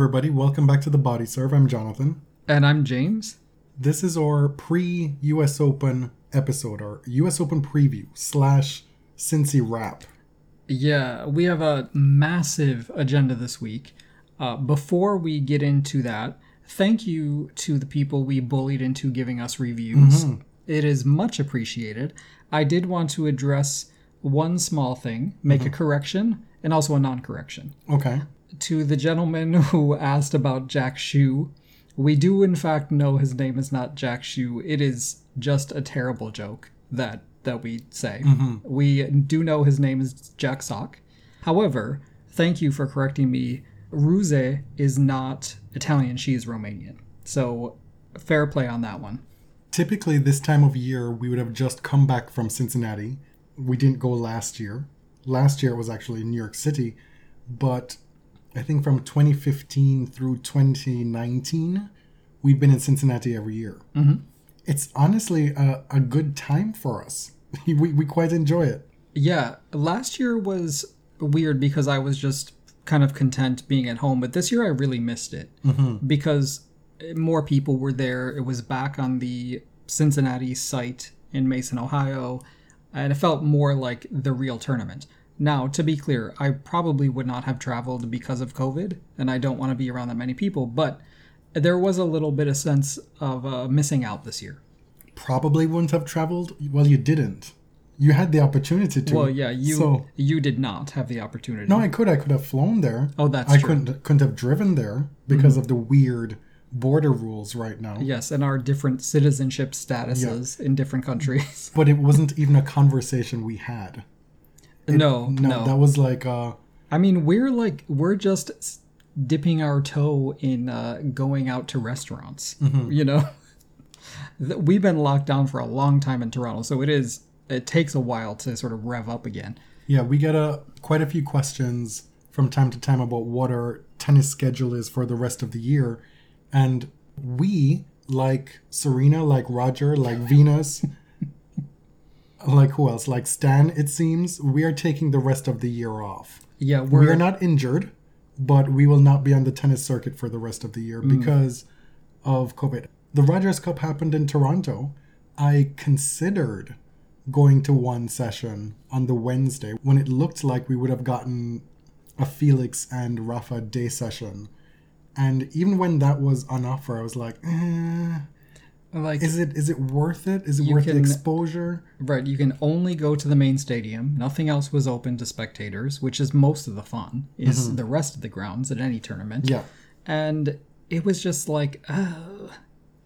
everybody. Welcome back to the Body Serve. I'm Jonathan. And I'm James. This is our pre US Open episode, our US Open preview slash Cincy wrap. Yeah, we have a massive agenda this week. Uh, before we get into that, thank you to the people we bullied into giving us reviews. It is much appreciated. I did want to address one small thing, make a correction, and also a non correction. Okay. To the gentleman who asked about Jack Shu, we do in fact know his name is not Jack Shu. It is just a terrible joke that that we say. Mm-hmm. We do know his name is Jack Sock. However, thank you for correcting me. Ruse is not Italian; she is Romanian. So fair play on that one. Typically, this time of year, we would have just come back from Cincinnati. We didn't go last year. Last year it was actually in New York City, but I think from 2015 through 2019, we've been in Cincinnati every year. Mm-hmm. It's honestly a, a good time for us. we, we quite enjoy it. Yeah, last year was weird because I was just kind of content being at home, but this year I really missed it because more people were there. It was back on the Cincinnati site in Mason, Ohio, and it felt more like the real tournament. Now, to be clear, I probably would not have traveled because of COVID, and I don't want to be around that many people, but there was a little bit of sense of uh, missing out this year. Probably wouldn't have traveled. Well, you didn't. You had the opportunity to. Well, yeah, you So, you did not have the opportunity. no, I could. I could have flown there. Oh, that's I true. Mm-hmm. couldn't couldn't have driven there because of the weird border rules right now. Yes, and our different citizenship statuses in different countries. But it wasn't even a conversation we had. No, No, no. that was like uh I mean, we're like we're just dipping our toe in uh, going out to restaurants. Mm-hmm. You know, we've been locked down for a long time in Toronto, so it is it takes a while to sort of rev up again. yeah, we get a quite a few questions from time to time about what our tennis schedule is for the rest of the year. And we, like Serena, like Roger, like Venus, like who else? Like Stan, it seems, we are taking the rest of the year off. Yeah, we're we are not injured, but we will not be on the tennis circuit for the rest of the year because of COVID. The Rogers Cup happened in Toronto. I considered going to one session on the Wednesday when it looked like we would have gotten a Felix and Rafa day session. And even when that was on offer, I was like, eh, like is it is it worth it? Is it worth the exposure? right. You can only go to the main stadium. Nothing else was open to spectators, which is most of the fun. Is the rest of the grounds at any tournament. Mm-hmm. Yeah. and it was just like, oh,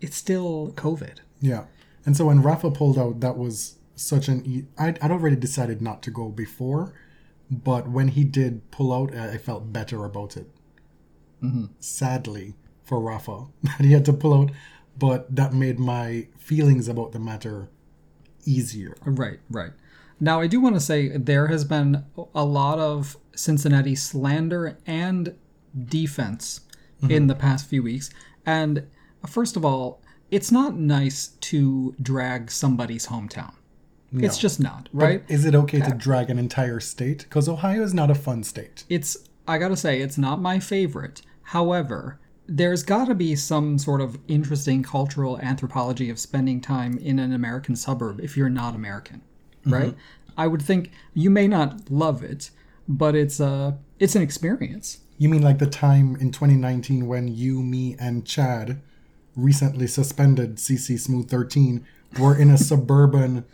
it's still COVID. Yeah. And so when Rafa pulled out, that was such an. E- I'd, I'd already decided not to go before, but when he did pull out, I I felt better about it. Sadly for Rafa that he had to pull out, but that made my feelings about the matter easier. Right, right. Now, I do want to say there has been a lot of Cincinnati slander and defense in mm-hmm. the past few weeks. And first of all, it's not nice to drag somebody's hometown. It's just not, right? Is it okay to uh, drag an entire state? Because Ohio is not a fun state. it's I gotta say it's not my favorite. However, there's got to be some sort of interesting cultural anthropology of spending time in an American suburb if you're not American, mm-hmm. right? I would think you may not love it, but it's a it's an experience. You mean like the time in 2019 when you, me, and Chad recently suspended CC Smooth 13 were in a suburban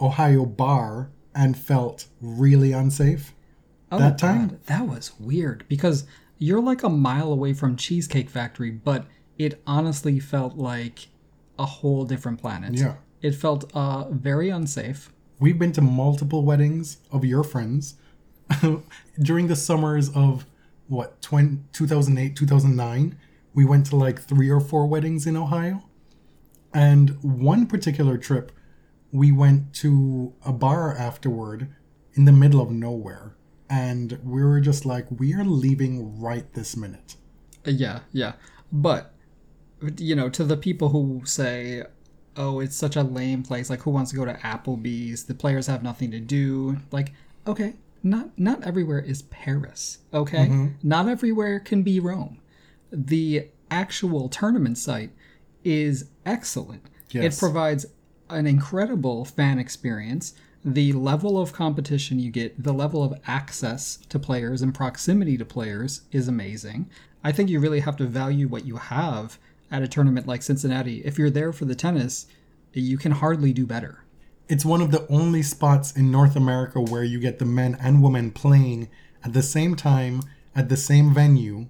Ohio bar and felt really unsafe? Oh that time? Oh, God, that was weird because you're like a mile away from Cheesecake Factory, but it honestly felt like a whole different planet. Yeah. It felt uh, very unsafe. We've been to multiple weddings of your friends during the summers of what 20, 2008 2009 we went to like three or four weddings in Ohio. And one particular trip, we went to a bar afterward in the middle of nowhere. And we were just like, we are leaving right this minute. Yeah, yeah. But you know, to the people who say, "Oh, it's such a lame place. Like who wants to go to Applebee's? The players have nothing to do." Like, okay, not not everywhere is Paris, okay? Mm-hmm. Not everywhere can be Rome. The actual tournament site is excellent. Yes. It provides an incredible fan experience. The level of competition you get, the level of access to players and proximity to players is amazing. I think you really have to value what you have at a tournament like Cincinnati. If you're there for the tennis, you can hardly do better. It's one of the only spots in North America where you get the men and women playing at the same time at the same venue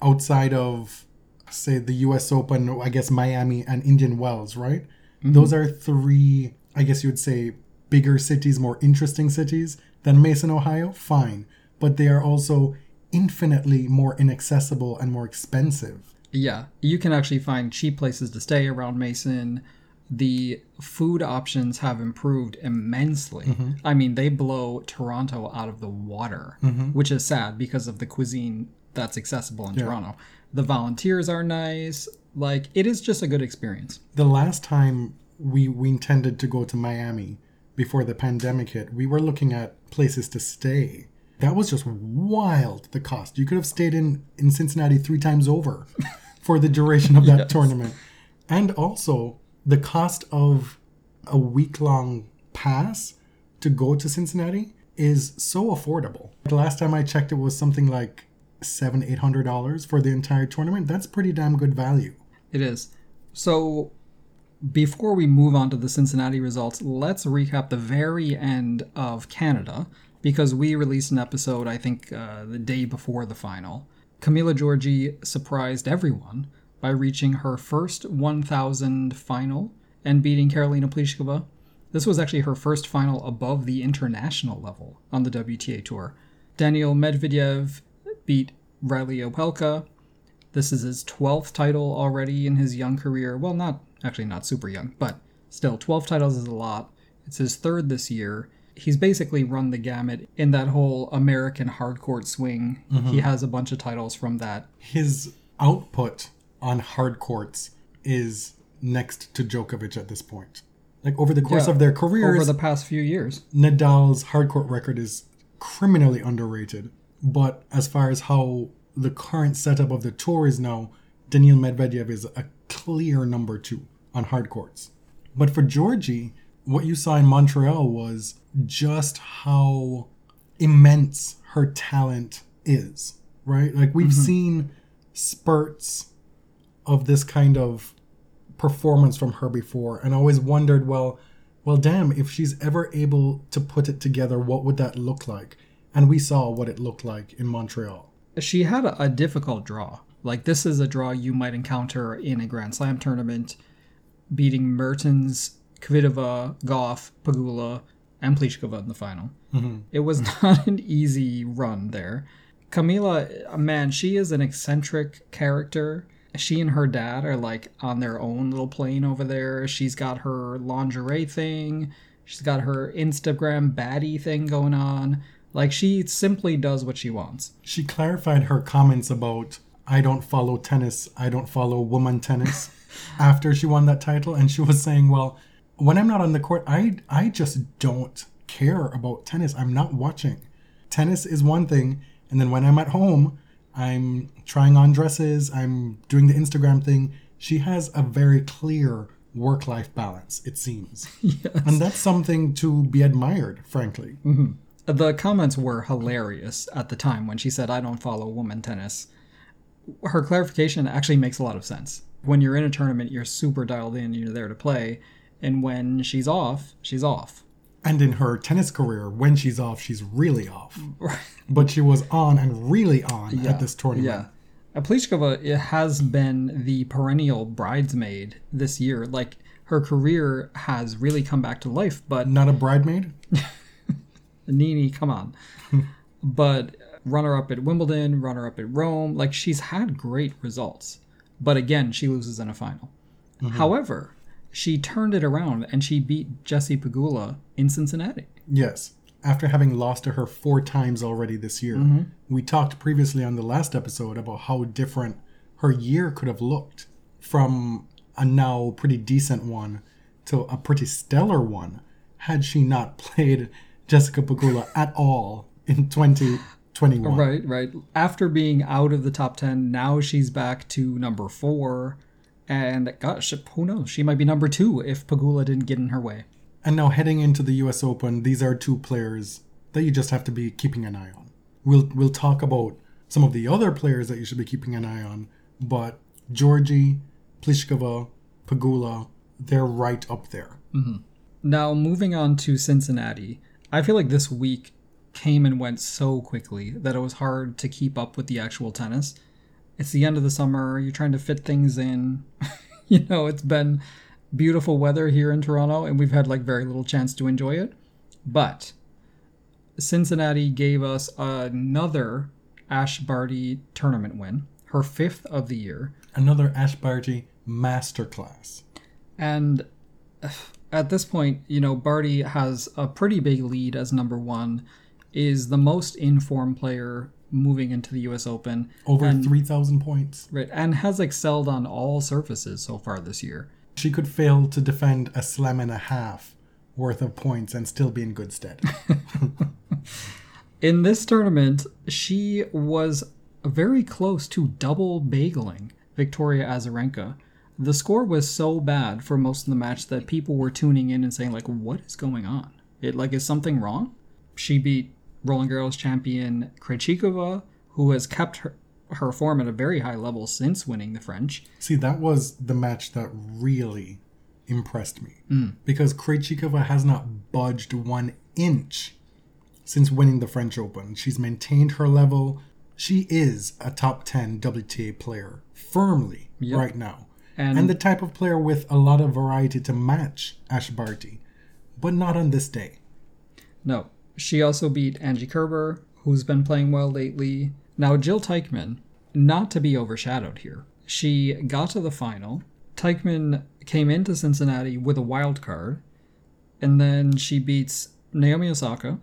outside of say the US Open, I guess Miami and Indian Wells, right? Mm-hmm. Those are three, I guess you would say, bigger cities, more interesting cities than Mason, Ohio. Fine. But they are also infinitely more inaccessible and more expensive. Yeah, you can actually find cheap places to stay around Mason. The food options have improved immensely. Mm-hmm. I mean, they blow Toronto out of the water, mm-hmm. which is sad because of the cuisine that's accessible in Toronto. The volunteers are nice. Like, it is just a good experience. the last time we we intended to go to Miami before the pandemic hit, we were looking at places to stay. That was just wild the cost. You could have stayed in in Cincinnati 3 times over for the duration of that Yes. tournament. And also the cost of a week-long pass to go to Cincinnati is so affordable. The last time I checked it was something like seven, eight hundred dollars for the entire tournament. That's pretty damn good value. It is. So, before we move on to the Cincinnati results, let's recap the very end of Canada because we released an episode, I think, uh, the day before the final. Camila Giorgi surprised everyone by reaching her first 1,000 final and beating Karolina Pliskova. This was actually her first final above the international level on the WTA Tour. Daniel Medvedev beat Reilly Opelka. This is his 12th title already in his young career. Well, not actually not super young, but still 12 titles is a lot. It's his third this year. He's basically run the gamut in that whole American hardcourt swing. He mm-hmm. has a bunch of titles from that. his output on hard courts is next to Djokovic at this point. Like over the course Yeah, of their careers, over the past few years. Nadal's hard court record is criminally underrated. But as far as how the current setup of the tour is now, Daniil Medvedev is a clear number two on hard courts. But for Giorgi, what you saw in Montreal was just how immense her talent is, right? Like we've mm-hmm. seen spurts of this kind of performance from her before and always wondered, well, well, damn, if she's ever able to put it together, what would that look like? And we saw what it looked like in Montreal. She had a, a difficult draw. Like, this is a draw you might encounter in a Grand Slam tournament, beating Mertens, Kvitova, Gauff, Pegula, and Pliskova in the final. Mm-hmm. It was not an easy run there. Camila, uh, man, she is an eccentric character. She and her dad are like on their own little plane over there. She's got her lingerie thing. She's got her Instagram baddie thing going on. Like she simply does what she wants. She clarified her comments about, I don't follow tennis, I don't follow woman tennis, after she won that title. And she was saying, well, when I'm not on the court, I, I just don't care about tennis. I'm not watching. Tennis is one thing. And then when I'm at home, I'm trying on dresses, I'm doing the Instagram thing. She has a very clear work life balance, it seems. And that's something to be admired, frankly. Mm-hmm. The comments were hilarious at the time when she said, I don't follow women tennis. Her clarification actually makes a lot of sense. When you're in a tournament, you're super dialed in, you're there to play. And when she's off, she's off. And in her tennis career, when she's off, she's really off. But she was on and really on at this tournament. Yeah. Pliskova it has been the perennial bridesmaid this year. Like, her career has really come back to life, but Not a bridemaid? Nini, come on. but runner up at Wimbledon, runner up at Rome, like she's had great results. But again, she loses in a final. Mm-hmm. However, she turned it around and she beat Jessie Pegula in Cincinnati. Yes. After having lost to her four times already this year, mm-hmm. we talked previously on the last episode about how different her year could have looked from a now pretty decent one to a pretty stellar one had she not played Jessica Pegula at all in 2021. Right, right. After being out of the top 10, now she's back to number four. And gosh, who knows? She might be number two if Pegula didn't get in her way. And now heading into the US Open, these are two players that you just have to be keeping an eye on. We'll we'll talk about some of the other players that you should be keeping an eye on, but Giorgi, Pliskova, Pegula, they're right up there. Mm-hmm. Now, moving on to Cincinnati, I feel like this week came and went so quickly that it was hard to keep up with the actual tennis. It's the end of the summer, you're trying to fit things in. you know, it's been beautiful weather here in Toronto, and we've had like very little chance to enjoy it. But Cincinnati gave us another Ash Barty tournament win, her fifth of the year. Another Ash Barty masterclass. And at this point, you know, Barty has a pretty big lead as number one, is the most informed player moving into the US Open, Over 3,000 points. right? And has excelled on all surfaces so far this year. She could fail to defend a slam and a half worth of points and still be in good stead. In this tournament, she was very close to double bageling Victoria Azarenka. The score was so bad for most of the match that people were tuning in and saying like, "What is going on? It like is something wrong?" She beat Roland Garros champion Krejcikova, who has kept her her form at a very high level since winning the French. See, that was the match that really impressed me mm. because Krejcikova has not budged one inch since winning the French Open. She's maintained her level. She is a top 10 WTA player firmly Yep. right now. And, And the type of player with a lot of variety to match Ash Barty, but not on this day. No. She also beat Angie Kerber, who's been playing well lately. Now, Jil Teichmann, not to be overshadowed here, she got to the final. Teichmann came into Cincinnati with a wild card, and then she beats Naomi Osaka,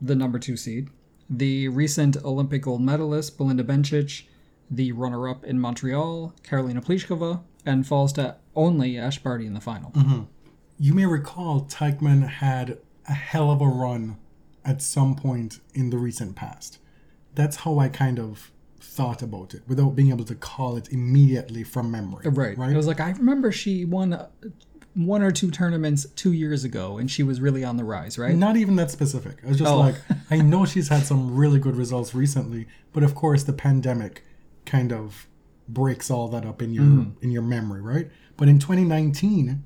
the number two seed, the recent Olympic gold medalist Belinda Bencic, the runner up in Montreal, Karolina Pliskova, and falls to only Ash Barty in the final. Mm-hmm. You may recall Teichmann had a hell of a run at some point in the recent past. That's how I kind of thought about it without being able to call it immediately from memory. Right. Right. It was like I remember she won uh, one or two tournaments two years ago, and she was really on the rise, right? Not even that specific. I was just Oh. like, I know she's had some really good results recently, but of course the pandemic kind of breaks all that up in your Mm-hmm. in your memory, right? But in 2019,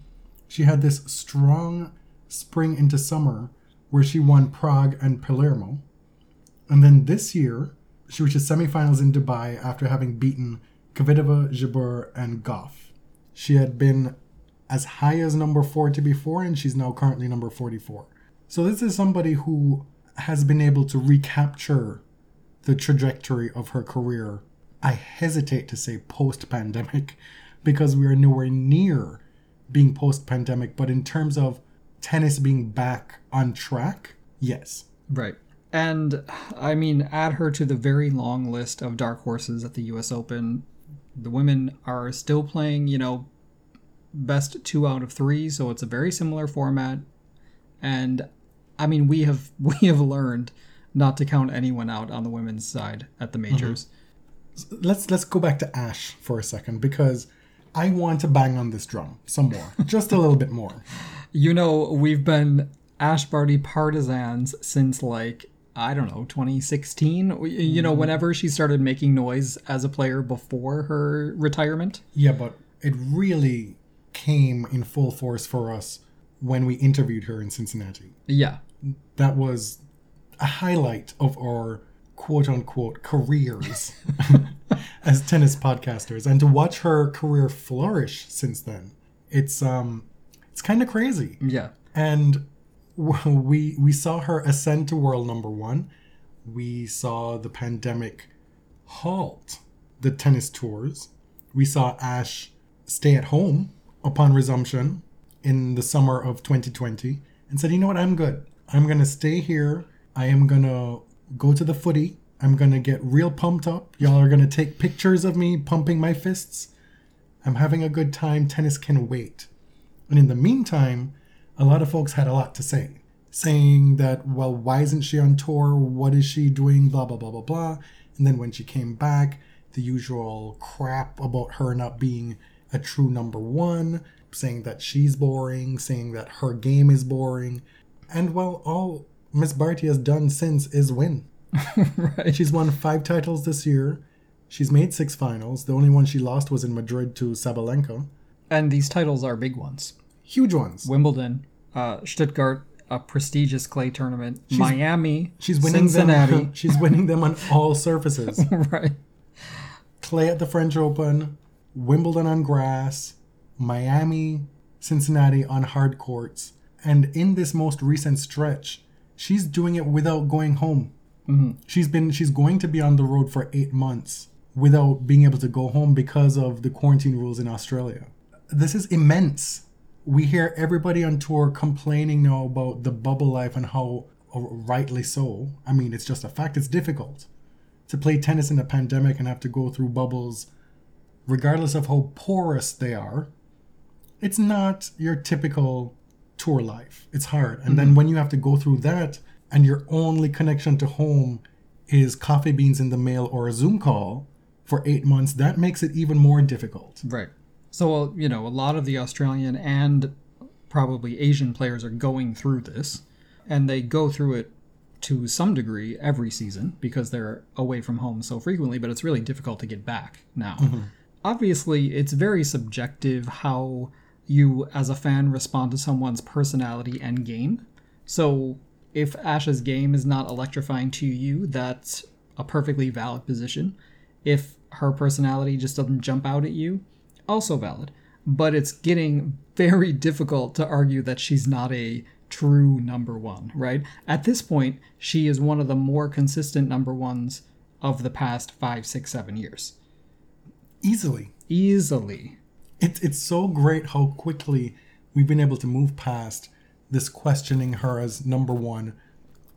she had this strong spring into summer where she won Prague and Palermo. And then this year, she reached the semifinals in Dubai after having beaten Kvitova, Jabeur, and Gauff. She had been as high as number 40 before, and she's now currently number 44. So this is somebody who has been able to recapture the trajectory of her career. I hesitate to say post pandemic because we are nowhere near being post pandemic, but in terms of tennis being back on track, yes. Right. And I mean, add her to the very long list of dark horses at the U.S. Open. The women are still playing, you know, best two out of three, so it's a very similar format. And I mean, we have we have learned not to count anyone out on the women's side at the mm-hmm. majors. Let's let's go back to Ash for a second because I want to bang on this drum some more, just a little bit more. You know, we've been Ash Barty partisans since like I don't know 2016. We- You know, whenever she started making noise as a player before her retirement. Yeah, but it really came in full force for us when we interviewed her in Cincinnati. Yeah, That was a highlight of our quote unquote careers as tennis podcasters and to watch her career flourish since then. It's um it's kind of crazy. yeah, and we we saw her ascend to world number one. We saw the pandemic halt the tennis tours. we saw Ash stay at home upon resumption in the summer of 2020 and said, you know what, I'm good. I'm going to stay here. I am going to go to the footy. I'm going to get real pumped up. Y'all are going to take pictures of me pumping my fists. I'm having a good time. Tennis can wait. And in the meantime, a lot of folks had a lot to say, saying that, well, why isn't she on tour? What is she doing? Blah, blah, blah, blah, blah. And then when she came back, the usual crap about her not being a true number one, saying that she's boring, saying that her game is boring. And well, all Miss Barty has done since is win. right. She's won five titles this year. She's made six finals. The only one she lost was in Madrid to Sabalenka. And these titles are big ones. Huge ones. Wimbledon, uh, Stuttgart, a prestigious clay tournament, Miami, She's winning Cincinnati. them. She's winning them on all surfaces. right. Clay at the French Open, Wimbledon on grass, Miami, Cincinnati on hard courts, and in this most recent stretch, she's doing it without going home. She's been she's going to be on the road for eight months without being able to go home because of the quarantine rules in Australia. This is immense. We hear everybody on tour complaining now about the bubble life and how uh, rightly so. I mean, it's just a fact. It's difficult to play tennis in a pandemic and have to go through bubbles, regardless of how porous they are. It's not your typical tour life. It's hard. And then when you have to go through that and your only connection to home is coffee beans in the mail or a Zoom call for eight months, that makes it even more difficult. Right. So, uh, you know, a lot of the Australian and probably Asian players are going through this, and they go through it to some degree every season because they're away from home so frequently, but it's really difficult to get back now. Obviously, it's very subjective how you, as a fan, respond to someone's personality and game. So, if Ash's game is not electrifying to you, that's a perfectly valid position. If her personality just doesn't jump out at you, also valid. But it's getting very difficult to argue that she's not a true number one, right? At this point, she is one of the more consistent number ones of the past five, six, seven years. Easily. Easily. It's it's so great how quickly we've been able to move past this questioning her as number one,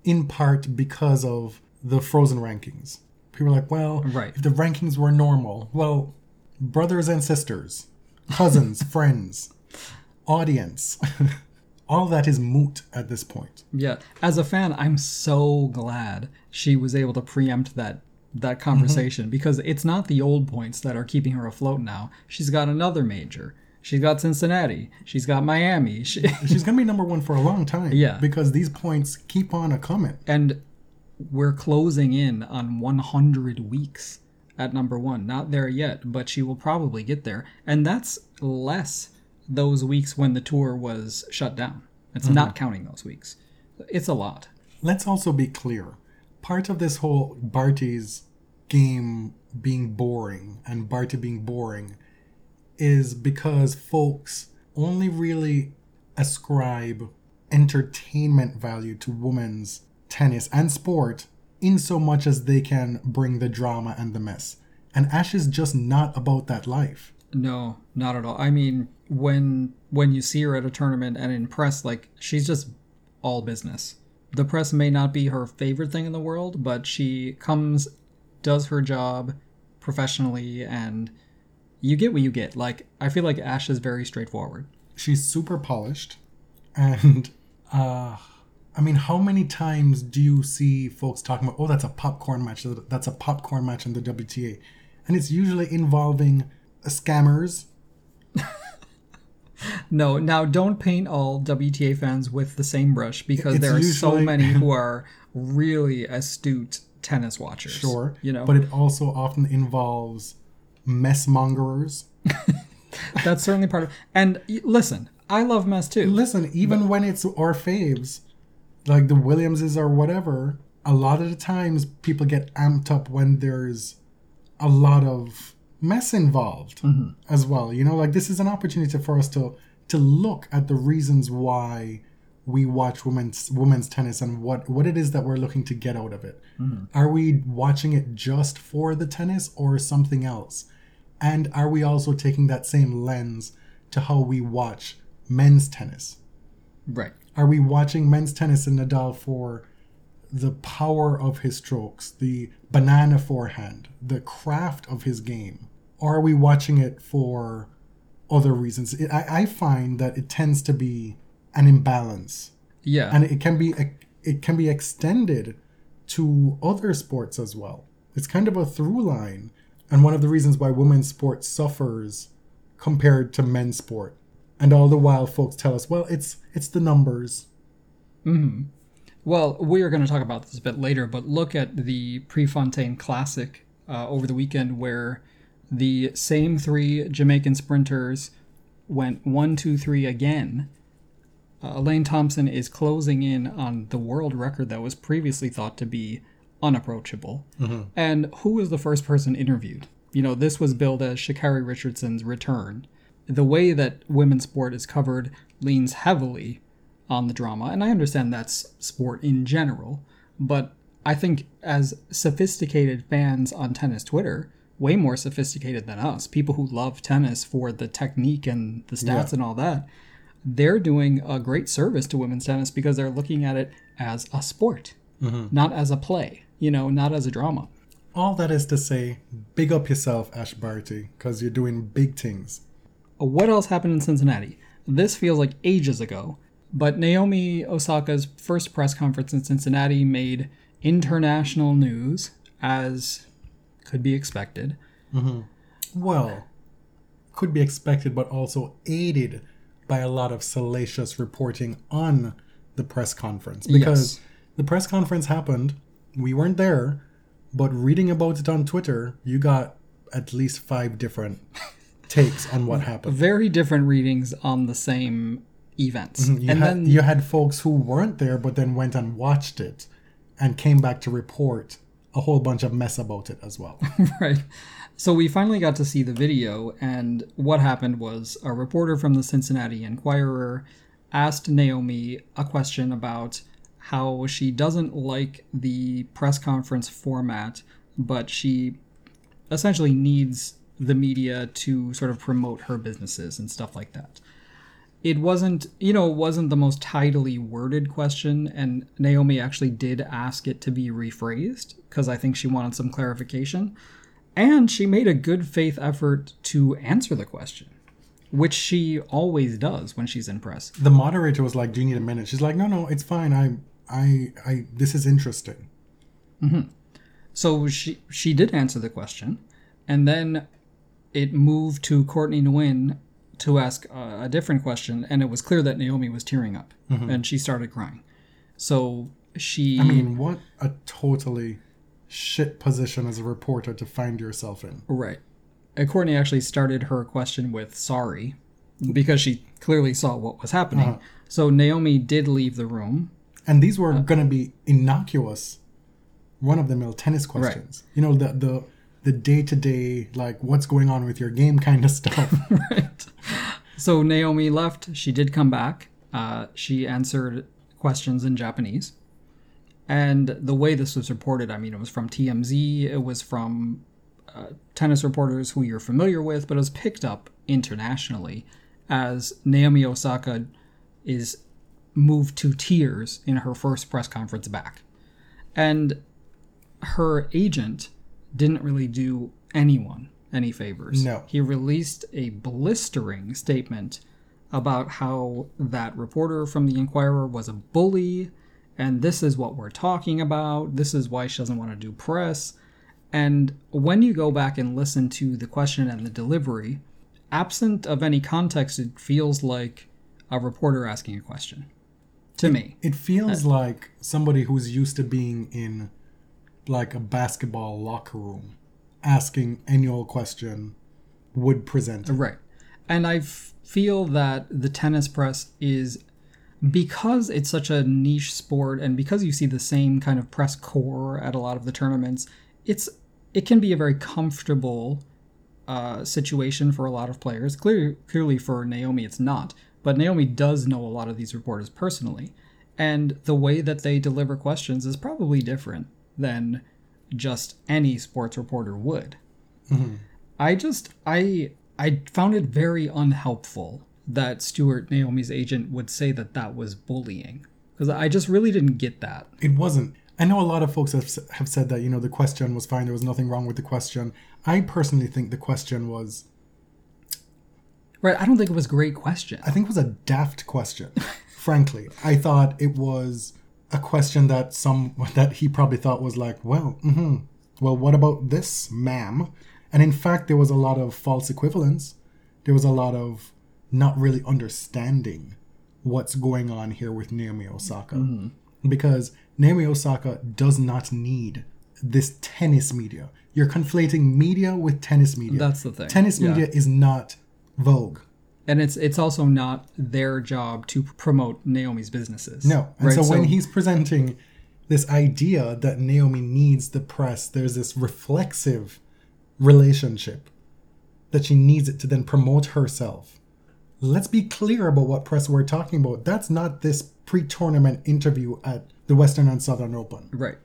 in part because of the frozen rankings. People are like, well, Right. if the rankings were normal, well, brothers and sisters, cousins, friends, audience, all that is moot at this point. Yeah. As a fan, I'm so glad she was able to preempt that that mm-hmm. conversation because it's not the old points that are keeping her afloat now. She's got another major. She's got Cincinnati. She's got Miami. She, She's gonna be number one for a long time. Yeah. Because these points keep on a coming. and we're closing in on 100 weeks at number one. Not there yet, but she will probably get there. And that's less those weeks when the tour was shut down. It's not mm-hmm. counting those weeks. It's a lot. Let's also be clear. Part of this whole Barty's game being boring and Barty being boring is because folks only really ascribe entertainment value to women's tennis and sport in so much as they can bring the drama and the mess. And Ash is just not about that life. No, not at all. I mean, when when you see her at a tournament and in press, like she's just all business. The press may not be her favorite thing in the world, but she comes, does her job professionally, and you get what you get. Like I feel like Ash is very straightforward. she's super polished and uh i mean how many times do you see folks talking about oh that's a popcorn match that's a popcorn match in the wta and it's usually involving scammers No, now don't paint all WTA fans with the same brush because It's there are so many who are really astute tennis watchers. sure you know, but it also often involves mess mongerers that's certainly part of. And y- listen, I love mess too. listen even when it's our faves like the williamses or whatever a lot of the times people get amped up when there's a lot of mess involved mm-hmm. as well you know? Like this is an opportunity for us to to look at the reasons why we watch women's women's tennis and what what it is that we're looking to get out of it. Mm-hmm. Are we watching it just for the tennis or something else? And are we also taking that same lens to how we watch men's tennis? Right. Are we watching men's tennis and Nadal for the power of his strokes, the banana forehand, the craft of his game? Or are we watching it for other reasons? It, I, I find that it tends to be an imbalance, Yeah. and it can be it can be extended to other sports as well. It's kind of a through line, and one of the reasons why women's sport suffers compared to men's sport. And all the while, folks tell us, well, it's it's the numbers. Well, we are going to talk about this a bit later, but look at the Prefontaine Classic uh, over the weekend where the same three Jamaican sprinters went one, two, three again. Uh, Elaine Thompson is closing in on the world record that was previously thought to be unapproachable. And who was the first person interviewed? You know, this was billed as Sha'Carri Richardson's return. The way that women's sport is covered leans heavily on the drama, and I understand that's sport in general, but I think as sophisticated fans on tennis Twitter, way more sophisticated than us, people who love tennis for the technique and the stats and all that, they're doing a great service to women's tennis because they're looking at it as a sport, mm-hmm. not as a play, you know, not as a drama. All that is to say, big up yourself, Ash Barty, because you're doing big things. What else happened in Cincinnati? This feels like ages ago, but Naomi Osaka's first press conference in Cincinnati made international news, as could be expected. Mm-hmm. Well, could be expected, but also aided by a lot of salacious reporting on the press conference. Because Yes. the press conference happened, we weren't there, but reading about it on Twitter, you got at least five different takes on what happened. Very different readings on the same events. Mm-hmm. You, and had, then you had folks who weren't there, but then went and watched it and came back to report a whole bunch of mess about it as well. right. So we finally got to see the video, and what happened was a reporter from the Cincinnati Enquirer asked Naomi a question about how she doesn't like the press conference format, but she essentially needs the media to sort of promote her businesses and stuff like that. It wasn't, you know, it wasn't the most tidily worded question, and Naomi actually did ask it to be rephrased because I think she wanted some clarification. And she made a good faith effort to answer the question, which she always does when she's in press. the moderator was like, "Do you need a minute?" She's like, "No, no, it's fine. I, I, I. This is interesting." Mm-hmm. So she she did answer the question, and then it moved to Courtney Nguyen to ask uh, a different question, and it was clear that Naomi was tearing up, mm-hmm. and she started crying. So she I mean, what a totally shit position as a reporter to find yourself in. Right. And Courtney actually started her question with sorry because she clearly saw what was happening. Uh-huh. So Naomi did leave the room. And these were uh, going to be innocuous, run of the mill tennis questions. You know, the the the day to day, like what's going on with your game kind of stuff. right. So Naomi left. She did come back. Uh, she answered questions in Japanese. And the way this was reported, I mean, it was from TMZ, it was from uh, tennis reporters who you're familiar with, but it was picked up internationally as Naomi Osaka is moved to tears in her first press conference back. And her agent didn't really do anyone any favors. No. He released a blistering statement about how that reporter from the Enquirer was a bully, and this is what we're talking about. This is why she doesn't want to do press. And when you go back and listen to the question and the delivery, absent of any context, it feels like a reporter asking a question. To me. It feels uh, like somebody who's used to being in like a basketball locker room asking any old question would present. it. Right. And I feel that the tennis press is because it's such a niche sport and because you see the same kind of press corps at a lot of the tournaments, it's it can be a very comfortable uh, situation for a lot of players. Clearly, clearly for Naomi, it's not. But Naomi does know a lot of these reporters personally, and the way that they deliver questions is probably different than just any sports reporter would. Mm-hmm. I just I I found it very unhelpful that Stuart Naomi's agent would say that that was bullying because I just really didn't get that. It wasn't. I know a lot of folks have, have said that, you know, the question was fine. There was nothing wrong with the question. I personally think the question was, Right? I don't think it was a great question. I think it was a daft question. frankly, I thought it was a question that some, that he probably thought was like, well, hmm well, what about this, ma'am? And in fact, there was a lot of false equivalence. There was a lot of not really understanding what's going on here with Naomi Osaka. Because Naomi Osaka does not need this tennis media. You're conflating media with tennis media. That's the thing. Tennis Yeah. media is not Vogue. And it's it's also not their job to promote Naomi's businesses. No. And right? so, when he's presenting this idea that Naomi needs the press, there's this reflexive relationship that she needs it to then promote herself. Let's be clear about what press we're talking about. That's not this pre tournament interview at the Western and Southern Open. right,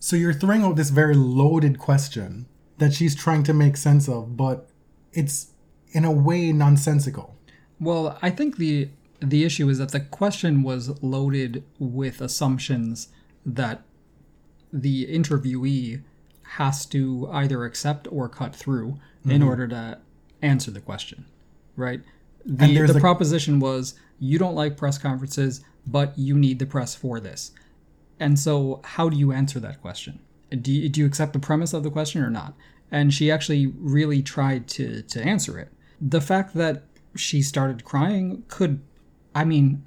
So you're throwing out this very loaded question that she's trying to make sense of, but it's in a way nonsensical. Well, I think the the issue is that the question was loaded with assumptions that the interviewee has to either accept or cut through in mm-hmm. order to answer the question, right? The the a- proposition was you don't like press conferences, but you need the press for this. And so, how do you answer that question? Do you, do you accept the premise of the question or not? And she actually really tried to to answer it. The fact that she started crying could, I mean,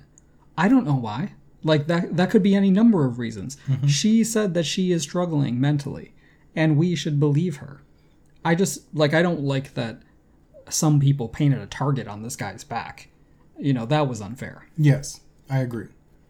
I don't know why. Like that that could be any number of reasons. Mm-hmm. She said that she is struggling mentally, and we should believe her. I just like I don't like that some people painted a target on this guy's back. You know, that was unfair. Yes, I agree.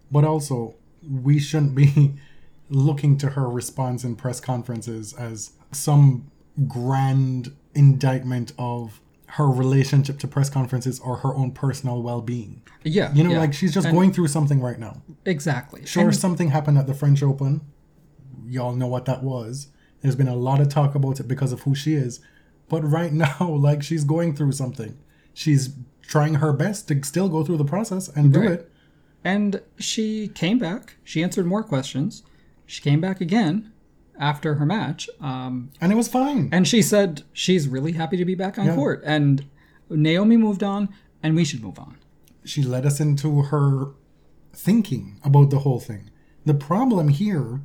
But also, we shouldn't be looking to her response in press conferences as some grand indictment of her relationship to press conferences or her own personal well being. Yeah. You know, yeah. like she's just And- going through something right now. exactly. Sure, And- something happened at the French Open. Y'all know what that was. There's been a lot of talk about it because of who she is. But right now, like she's going through something. She's trying her best to still go through the process and do it. And she came back. She answered more questions. She came back again after her match. Um, And it was fine. and she said she's really happy to be back on Yeah. court. And Naomi moved on, and we should move on. she led us into her thinking about the whole thing. The problem here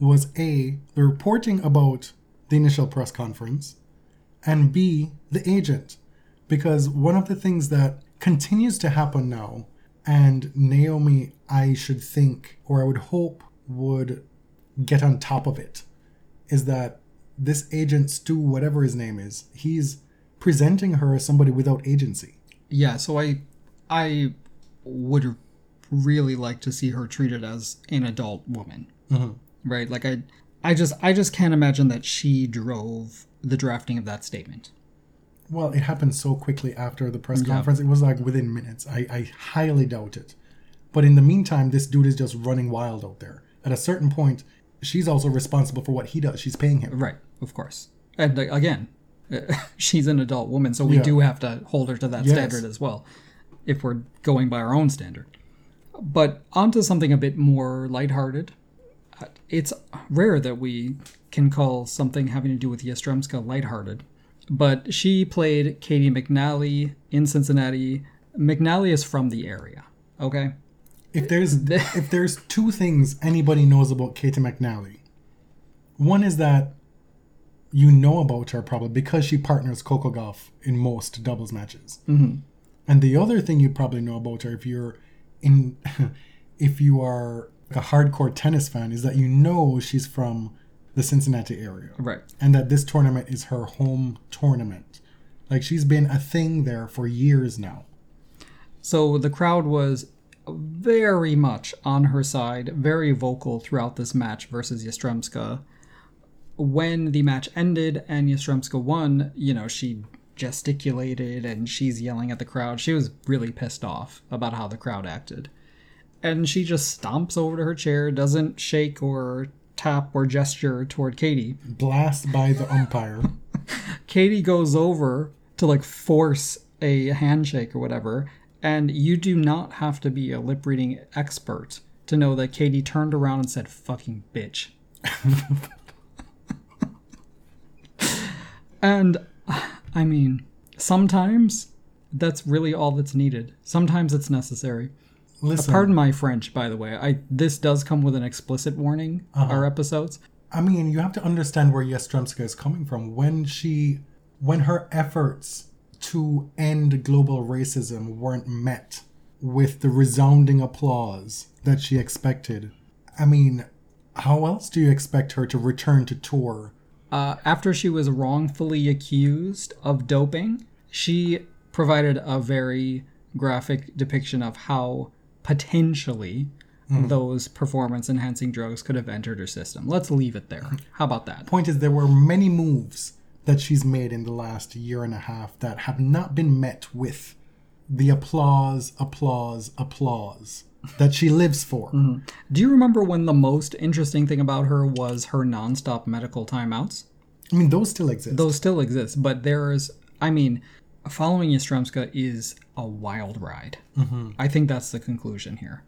was A, the reporting about the initial press conference, and B, the agent. Because one of the things that continues to happen now, and Naomi, I should think, or I would hope, would get on top of it, is that this agent, Stu, whatever his name is, he's presenting her as somebody without agency. Yeah, so I I would really like to see her treated as an adult woman. Mm-hmm. Right? Like I I just I just can't imagine that she drove the drafting of that statement. Well, it happened so quickly after the press conference. It was like within minutes. I, I highly doubt it. But in the meantime, this dude is just running wild out there. At a certain point, she's also responsible for what he does. She's paying him. Right, of course. And uh, again, she's an adult woman, so we Yeah. do have to hold her to that Yes. standard as well, if we're going by our own standard. But onto something a bit more lighthearted. It's rare that we can call something having to do with Yastremska lighthearted, but she played Caty McNally in Cincinnati. McNally is from the area, okay? If there's if there's two things anybody knows about Caty McNally, one is that you know about her probably because she partners Coco Gauff in most doubles matches. Mm-hmm. And the other thing you probably know about her, if you're in, if you are a hardcore tennis fan, is that you know she's from the Cincinnati area, Right. and that this tournament is her home tournament. Like she's been a thing there for years now. So the crowd was very much on her side, very vocal throughout this match versus Yastremska. When the match ended and Yastremska won, you know, she gesticulated and she's yelling at the crowd. She was really pissed off about how the crowd acted. And she just stomps over to her chair, doesn't shake or tap or gesture toward Caty. Blast by the umpire. Caty goes over to like force a handshake or whatever, and you do not have to be a lip reading expert to know that Caty turned around and said "fucking bitch." and I mean, sometimes that's really all that's needed. Sometimes it's necessary. Listen, Pardon my French, by the way. I this does come with an explicit warning. Uh-huh. Our episodes. I mean, you have to understand where Yastremska is coming from. When she, when her efforts to end global racism weren't met with the resounding applause that she expected, I mean, how else do you expect her to return to tour? Uh, after she was wrongfully accused of doping, she provided a very graphic depiction of how potentially those performance enhancing drugs could have entered her system. Let's leave it there. How about that? Point is, there were many moves that she's made in the last year and a half that have not been met with the applause, applause, applause that she lives for. Mm-hmm. Do you remember when the most interesting thing about her was her nonstop medical timeouts? I mean, those still exist. Those still exist, but there's, I mean, following Yastremska is a wild ride. Mm-hmm. I think that's the conclusion here.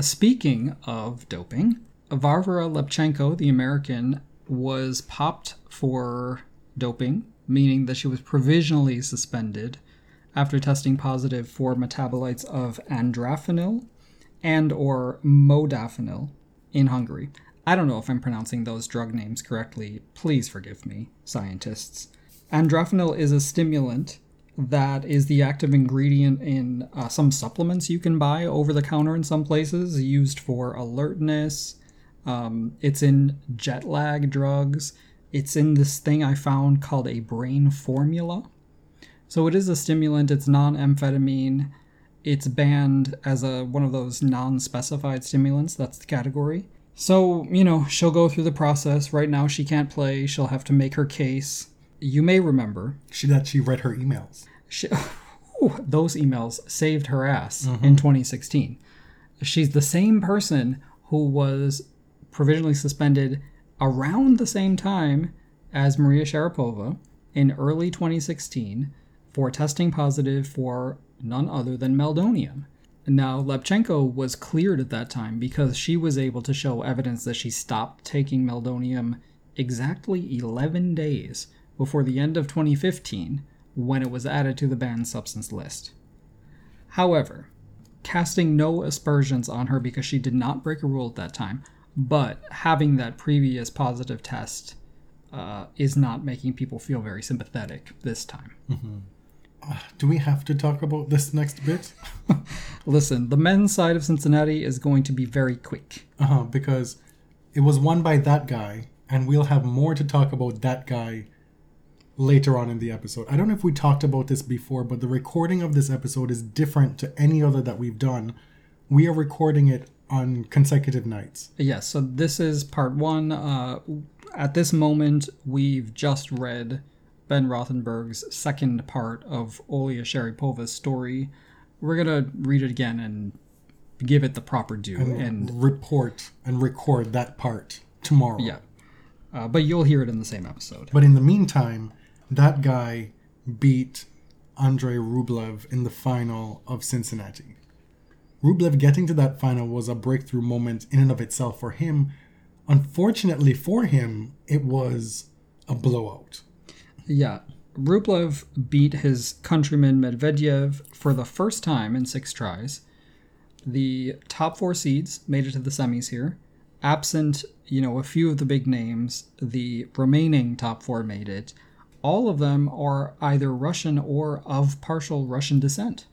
Speaking of doping, Varvara Lepchenko, the American, was popped for doping, meaning that she was provisionally suspended after testing positive for metabolites of adrafinil and or modafinil in Hungary. I don't know if I'm pronouncing those drug names correctly. Please forgive me, scientists. Adrafinil is a stimulant that is the active ingredient in uh, some supplements you can buy over the counter in some places, used for alertness. Um, it's in jet lag drugs. It's in this thing I found called a brain formula. So it is a stimulant. It's non-amphetamine. It's banned as a one of those non-specified stimulants. That's the category. So you know she'll go through the process. Right now she can't play. She'll have to make her case. You may remember she that she read her emails. she, Whew, those emails saved her ass mm-hmm. in 2016. She's the same person who was provisionally suspended around the same time as Maria Sharapova in early 2016 for testing positive for none other than meldonium. Now, Lepchenko was cleared at that time because she was able to show evidence that she stopped taking meldonium exactly 11 days before the end of 2015 when it was added to the banned substance list. However, casting no aspersions on her because she did not break a rule at that time, but having that previous positive test uh, is not making people feel very sympathetic this time. Do we have to talk about this next bit? Listen, the men's side of Cincinnati is going to be very quick. Uh huh. Because it was won by that guy, and we'll have more to talk about that guy later on in the episode. I don't know if we talked about this before, but the recording of this episode is different to any other that we've done. We are recording it on consecutive nights. Yes, so this is part one. Uh, at this moment, we've just read Ben Rothenberg's second part of Olya Sharypova's story. We're gonna read it again and give it the proper due. And report and record that part tomorrow. yeah, uh, but you'll hear it in the same episode. But in the meantime, that guy beat Andrei Rublev in the final of Cincinnati. Rublev getting to that final was a breakthrough moment in and of itself for him. Unfortunately for him, it was a blowout. Yeah. Rublev beat his countryman Medvedev for the first time in six tries. The top four seeds made it to the semis here. Absent, you know, a few of the big names, the remaining top four made it. All of them are either Russian or of partial Russian descent.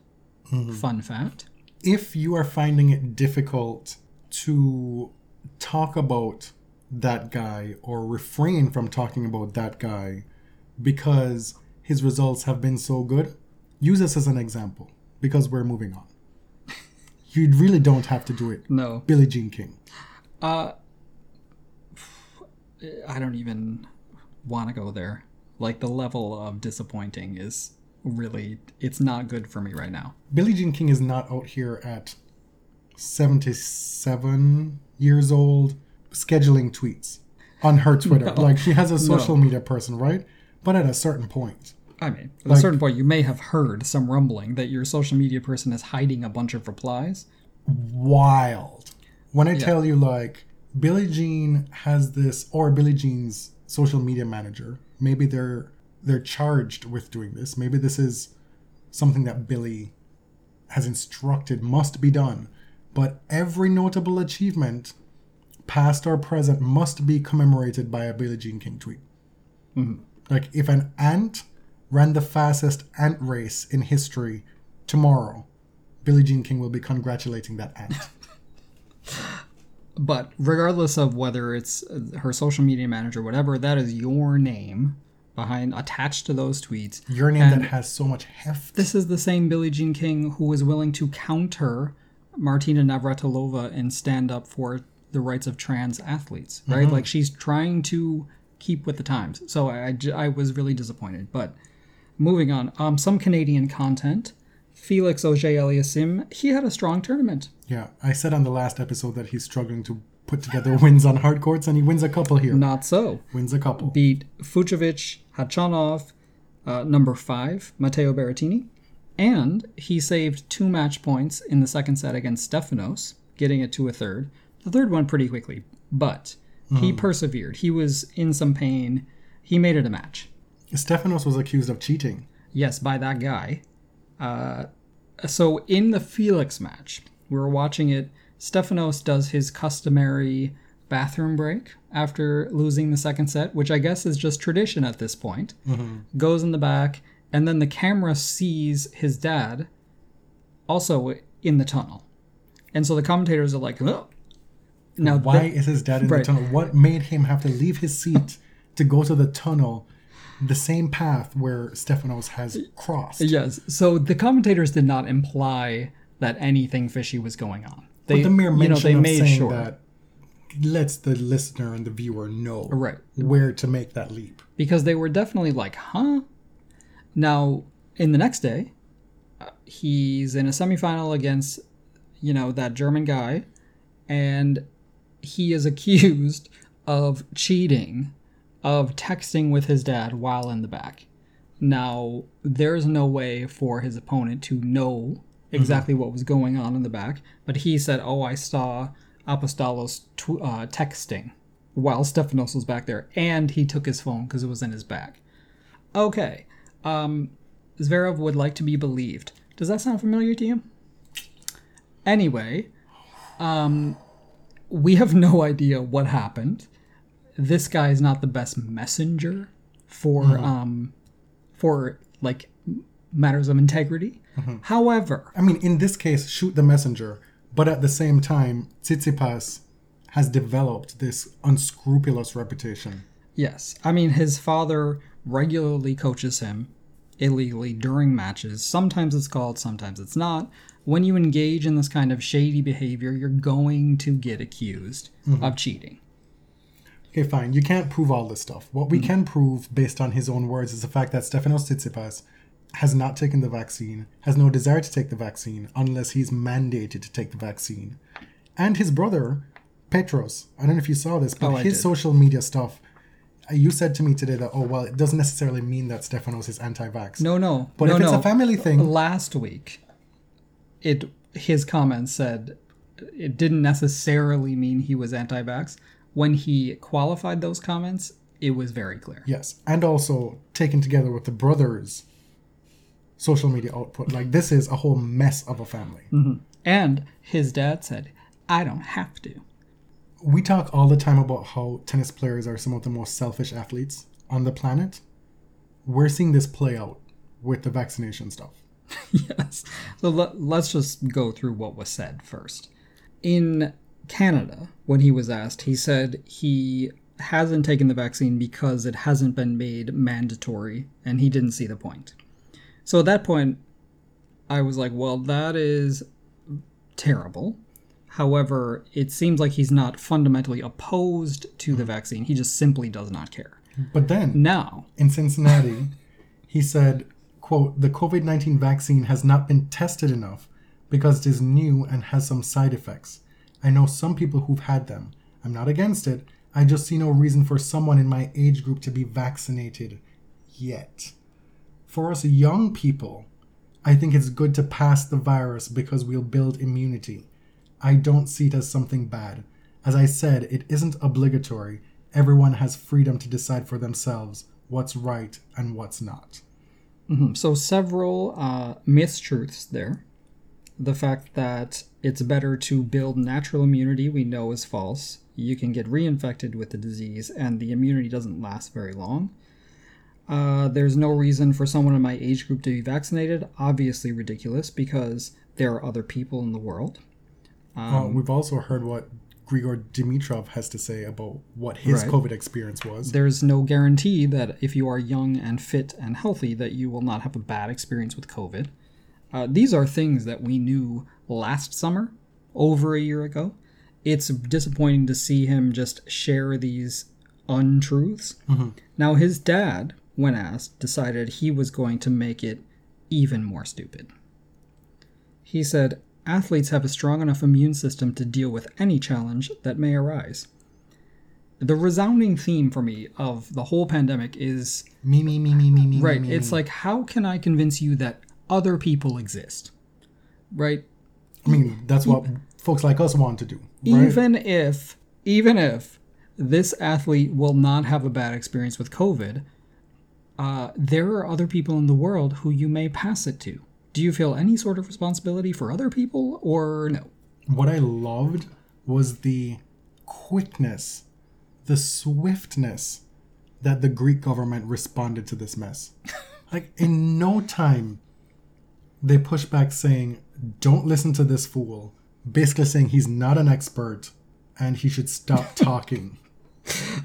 Mm-hmm. Fun fact. If you are finding it difficult to talk about that guy or refrain from talking about that guy because his results have been so good, use us as an example because we're moving on. You really don't have to do it. No. Billie Jean King. Uh, I don't even want to go there. Like the level of disappointing is really it's not good for me right now. Billie Jean King is not out here at 77 years old scheduling tweets on her Twitter. Like she has a social media person, right? But at a certain point, I mean, at a certain point, you may have heard some rumbling that your social media person is hiding a bunch of replies. wild. When I tell you, like, Billie Jean has this, or Billie Jean's social media manager, maybe they're they're charged with doing this. Maybe this is something that Billie has instructed must be done. But every notable achievement, past or present, must be commemorated by a Billie Jean King tweet. Mm-hmm. Like, if an ant ran the fastest ant race in history tomorrow, Billie Jean King will be congratulating that ant. But regardless of whether it's her social media manager, whatever, that is your name behind attached to those tweets. Your name And that has so much heft. This is the same Billie Jean King who was willing to counter Martina Navratilova and stand up for the rights of trans athletes, right? Like she's trying to keep with the times. So I was really disappointed. But moving on, um, some Canadian content. Felix Auger-Aliassime, he had a strong tournament. Yeah, I said on the last episode that he's struggling to put together wins on hard courts, and he wins a couple here. Not so. Wins a couple. beat Fucsovics, Khachanov, uh, number five, Matteo Berrettini, and he saved two match points in the second set against Stefanos, getting it to a third. The third one pretty quickly, but he persevered. He was in some pain. He made it a match. Stefanos was accused of cheating. Yes, by that guy. Uh, so in the Felix match, we were watching it. Stefanos does his customary bathroom break after losing the second set, which I guess is just tradition at this point. Mm-hmm. Goes in the back, and then the camera sees his dad also in the tunnel. And so the commentators are like, "Ugh." now Why is his dad in Right. the tunnel? What made him have to leave his seat to go to the tunnel, the same path where Stefanos has crossed? Yes. So the commentators did not imply that anything fishy was going on. They, But the mere you mention know, they of made saying sure. that lets the listener and the viewer know Right. where to make that leap. because they were definitely like, huh? Now, in the next day, uh, he's in a semifinal against, you know, that German guy, and he is accused of cheating, of texting with his dad while in the back. Now, there's no way for his opponent to know exactly what was going on in the back, but he said, Oh, I saw Apostolos tw- uh, texting while Stefanos was back there, and he took his phone because it was in his bag. Okay. Um, Zverev would like to be believed. Does that sound familiar to you? Anyway, um, we have no idea what happened. This guy is not the best messenger for um, for like matters of integrity. Mm-hmm. However, I mean, in this case, shoot the messenger, but at the same time, Tsitsipas has developed this unscrupulous reputation. Yes. I mean, his father regularly coaches him illegally during matches. Sometimes it's called, sometimes it's not. When you engage in this kind of shady behavior, you're going to get accused mm-hmm. of cheating. Okay, fine. You can't prove all this stuff. What we mm-hmm. can prove, based on his own words, is the fact that Stefanos Tsitsipas has not taken the vaccine, has no desire to take the vaccine unless he's mandated to take the vaccine. And his brother, Petros, I don't know if you saw this, but Oh, his social media stuff, uh, you said to me today that, oh, well, it doesn't necessarily mean that Stefanos is anti vax. No, no. But no, if it's no. a family thing, Last week, it his comments said it didn't necessarily mean he was anti-vax. When he qualified those comments, it was very clear. yes. And also taken together with the brother's social media output. Like, this is a whole mess of a family. Mm-hmm. And his dad said, "I don't have to." we talk all the time about how tennis players are some of the most selfish athletes on the planet. We're seeing this play out with the vaccination stuff. yes. So let, let's just go through what was said first. In Canada, when he was asked, he said he hasn't taken the vaccine because it hasn't been made mandatory and he didn't see the point. So at that point, I was like, well, that is terrible. However, it seems like he's not fundamentally opposed to the hmm. vaccine. He just simply does not care. But then Now, in Cincinnati, he said, quote, the COVID-19 vaccine has not been tested enough because it is new and has some side effects. I know some people who've had them. I'm not against it. I just see no reason for someone in my age group to be vaccinated yet. For us young people, I think it's good to pass the virus because we'll build immunity. I don't see it as something bad. As I said, it isn't obligatory. Everyone has freedom to decide for themselves what's right and what's not. So several uh, mistruths there. The fact that it's better to build natural immunity we know is false. You can get reinfected with the disease, and the immunity doesn't last very long. Uh, there's no reason for someone in my age group to be vaccinated. Obviously ridiculous because there are other people in the world. Uh, we've also heard what Grigor Dimitrov has to say about what his Right. COVID experience was. There's no guarantee that if you are young and fit and healthy, that you will not have a bad experience with COVID. Uh, these are things that we knew last summer, over a year ago. It's disappointing to see him just share these untruths. Now, his dad, when asked, decided he was going to make it even more stupid. He said, Athletes have a strong enough immune system to deal with any challenge that may arise. The resounding theme for me of the whole pandemic is Me, me, me, me, me, me. right. me, It's me. like, how can I convince you that other people exist? Right? I mean, that's what folks like us want to do. Right? Even if, even if this athlete will not have a bad experience with COVID, uh, there are other people in the world who you may pass it to. Do you feel any sort of responsibility for other people or no? what I loved was the quickness, the swiftness that the Greek government responded to this mess. like in no time, they pushed back saying, "Don't listen to this fool." Basically saying he's not an expert and he should stop talking.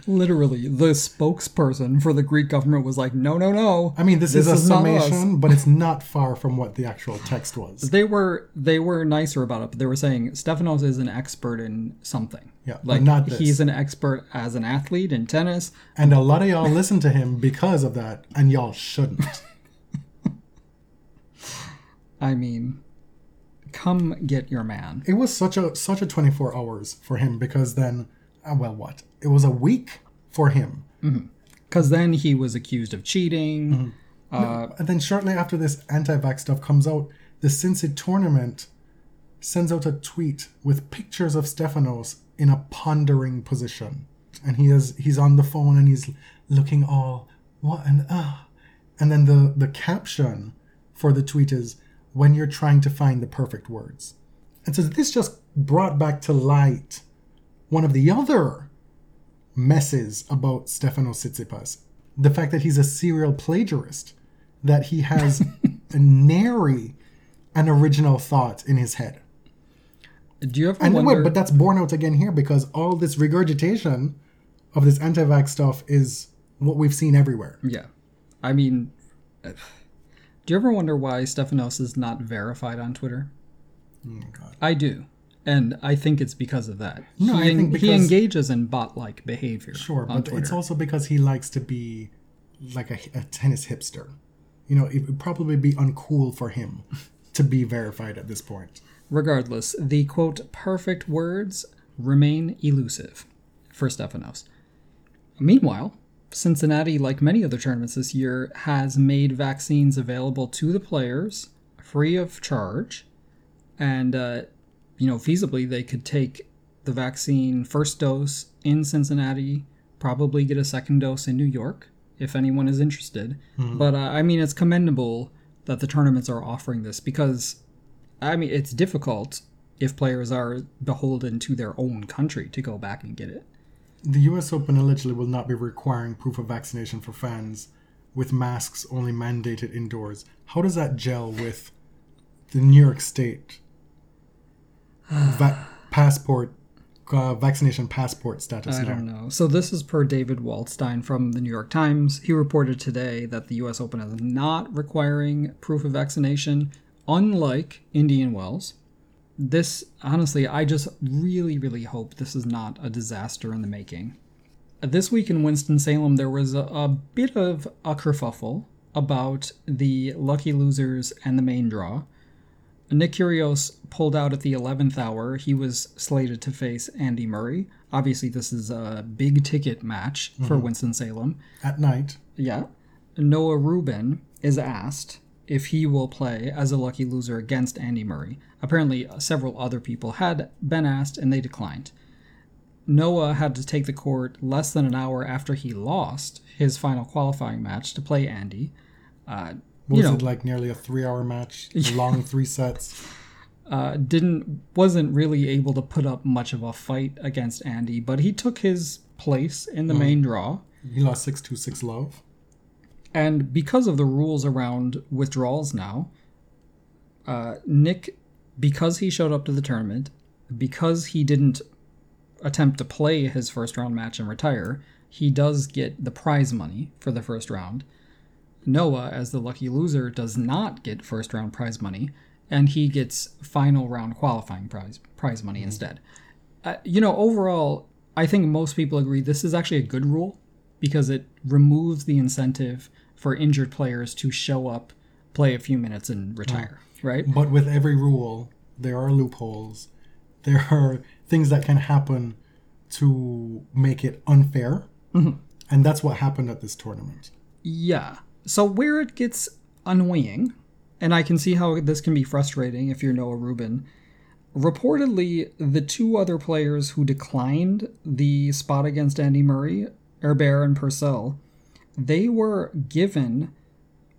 Literally, the spokesperson for the Greek government was like, no, no, no. I mean, this, This is a is not summation, but it's not far from what the actual text was. They were they were nicer about it, but they were saying Stefanos is an expert in something. Yeah, like not this. he's an expert as an athlete in tennis. And a lot of y'all listen to him because of that, and y'all shouldn't. I mean, come get your man. it was such a such a 24 hours for him because then uh, well what? It was a week for him. Because then he was accused of cheating. and then shortly after this anti-vax stuff comes out the Cincy tournament sends out a tweet with pictures of Stefanos in a pondering position. And he is he's on the phone and he's looking all what and ah. And then the the caption for the tweet is when you're trying to find the perfect words. And so this just brought back to light one of the other messes about Stefanos Tsitsipas. The fact that he's a serial plagiarist, that he has nary an original thought in his head. Do you ever And wonder? wait, but that's borne out again here because all this regurgitation of this anti-vax stuff is what we've seen everywhere. yeah, I mean, uh, do you ever wonder why Stefanos is not verified on Twitter? Oh God. I do, and I think it's because of that. No, he, I think he engages in bot-like behavior. Sure, but Twitter. it's also because he likes to be like a, a tennis hipster. You know, it would probably be uncool for him to be verified at this point. Regardless, the quote perfect words remain elusive for Stefanos. Meanwhile, Cincinnati, like many other tournaments this year, has made vaccines available to the players free of charge. And, uh, you know, feasibly, they could take the vaccine first dose in Cincinnati, probably get a second dose in New York, if anyone is interested. But, uh, I mean, it's commendable that the tournaments are offering this because I mean, it's difficult if players are beholden to their own country to go back and get it. The US Open allegedly will not be requiring proof of vaccination for fans with masks only mandated indoors. How does that gel with the New York State va- passport, uh, vaccination passport status I now? don't know. So this is per David Waldstein from the New York Times. He reported today that the U.S. Open is not requiring proof of vaccination, unlike Indian Wells. This, honestly, I just really, really hope this is not a disaster in the making. This week in Winston-Salem, there was a, a bit of a kerfuffle about the lucky losers and the main draw. Nick Kyrgios pulled out at the 11th hour. He was slated to face Andy Murray. Obviously, this is a big ticket match for Winston-Salem. At night, Yeah. Noah Rubin is asked if he will play as a lucky loser against Andy Murray. Apparently, several other people had been asked and they declined. Noah had to take the court less than an hour after he lost his final qualifying match to play Andy. Uh, Was know, it like nearly a three-hour match, long three sets? uh, didn't wasn't really able to put up much of a fight against Andy, but he took his place in the main draw. He lost six two six love. And because of the rules around withdrawals now, uh, Nick, because he showed up to the tournament, because he didn't attempt to play his first round match and retire, he does get the prize money for the first round. Noah, as the lucky loser, does not get first round prize money, and he gets final round qualifying prize prize money instead. Uh, you know, overall, I think most people agree this is actually a good rule because it removes the incentive for injured players to show up, play a few minutes, and retire. Right? But with every rule, there are loopholes. There are things that can happen to make it unfair. And that's what happened at this tournament. Yeah. So where it gets annoying, and I can see how this can be frustrating if you're Noah Rubin. Reportedly, the two other players who declined the spot against Andy Murray, Herbert and Purcell, they were given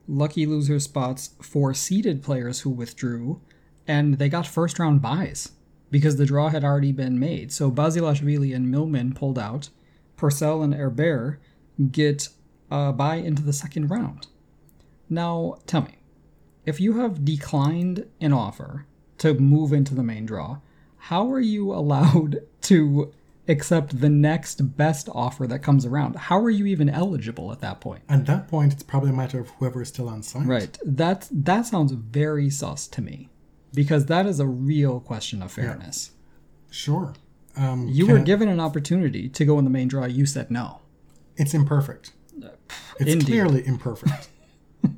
lucky loser spots for seeded players who withdrew, and they got first round byes because the draw had already been made. So Basilashvili and Milman pulled out. Purcell and Herbert get bye into the second round. Now, tell me, if you have declined an offer to move into the main draw, how are you allowed to accept the next best offer that comes around? How are you even eligible at that point? At that point, it's probably a matter of whoever is still on site. Right. That that sounds very sus to me. Because that is a real question of fairness. Sure. Um, You were given an opportunity to go in the main draw, you said no. It's imperfect. It's Indeed. clearly imperfect.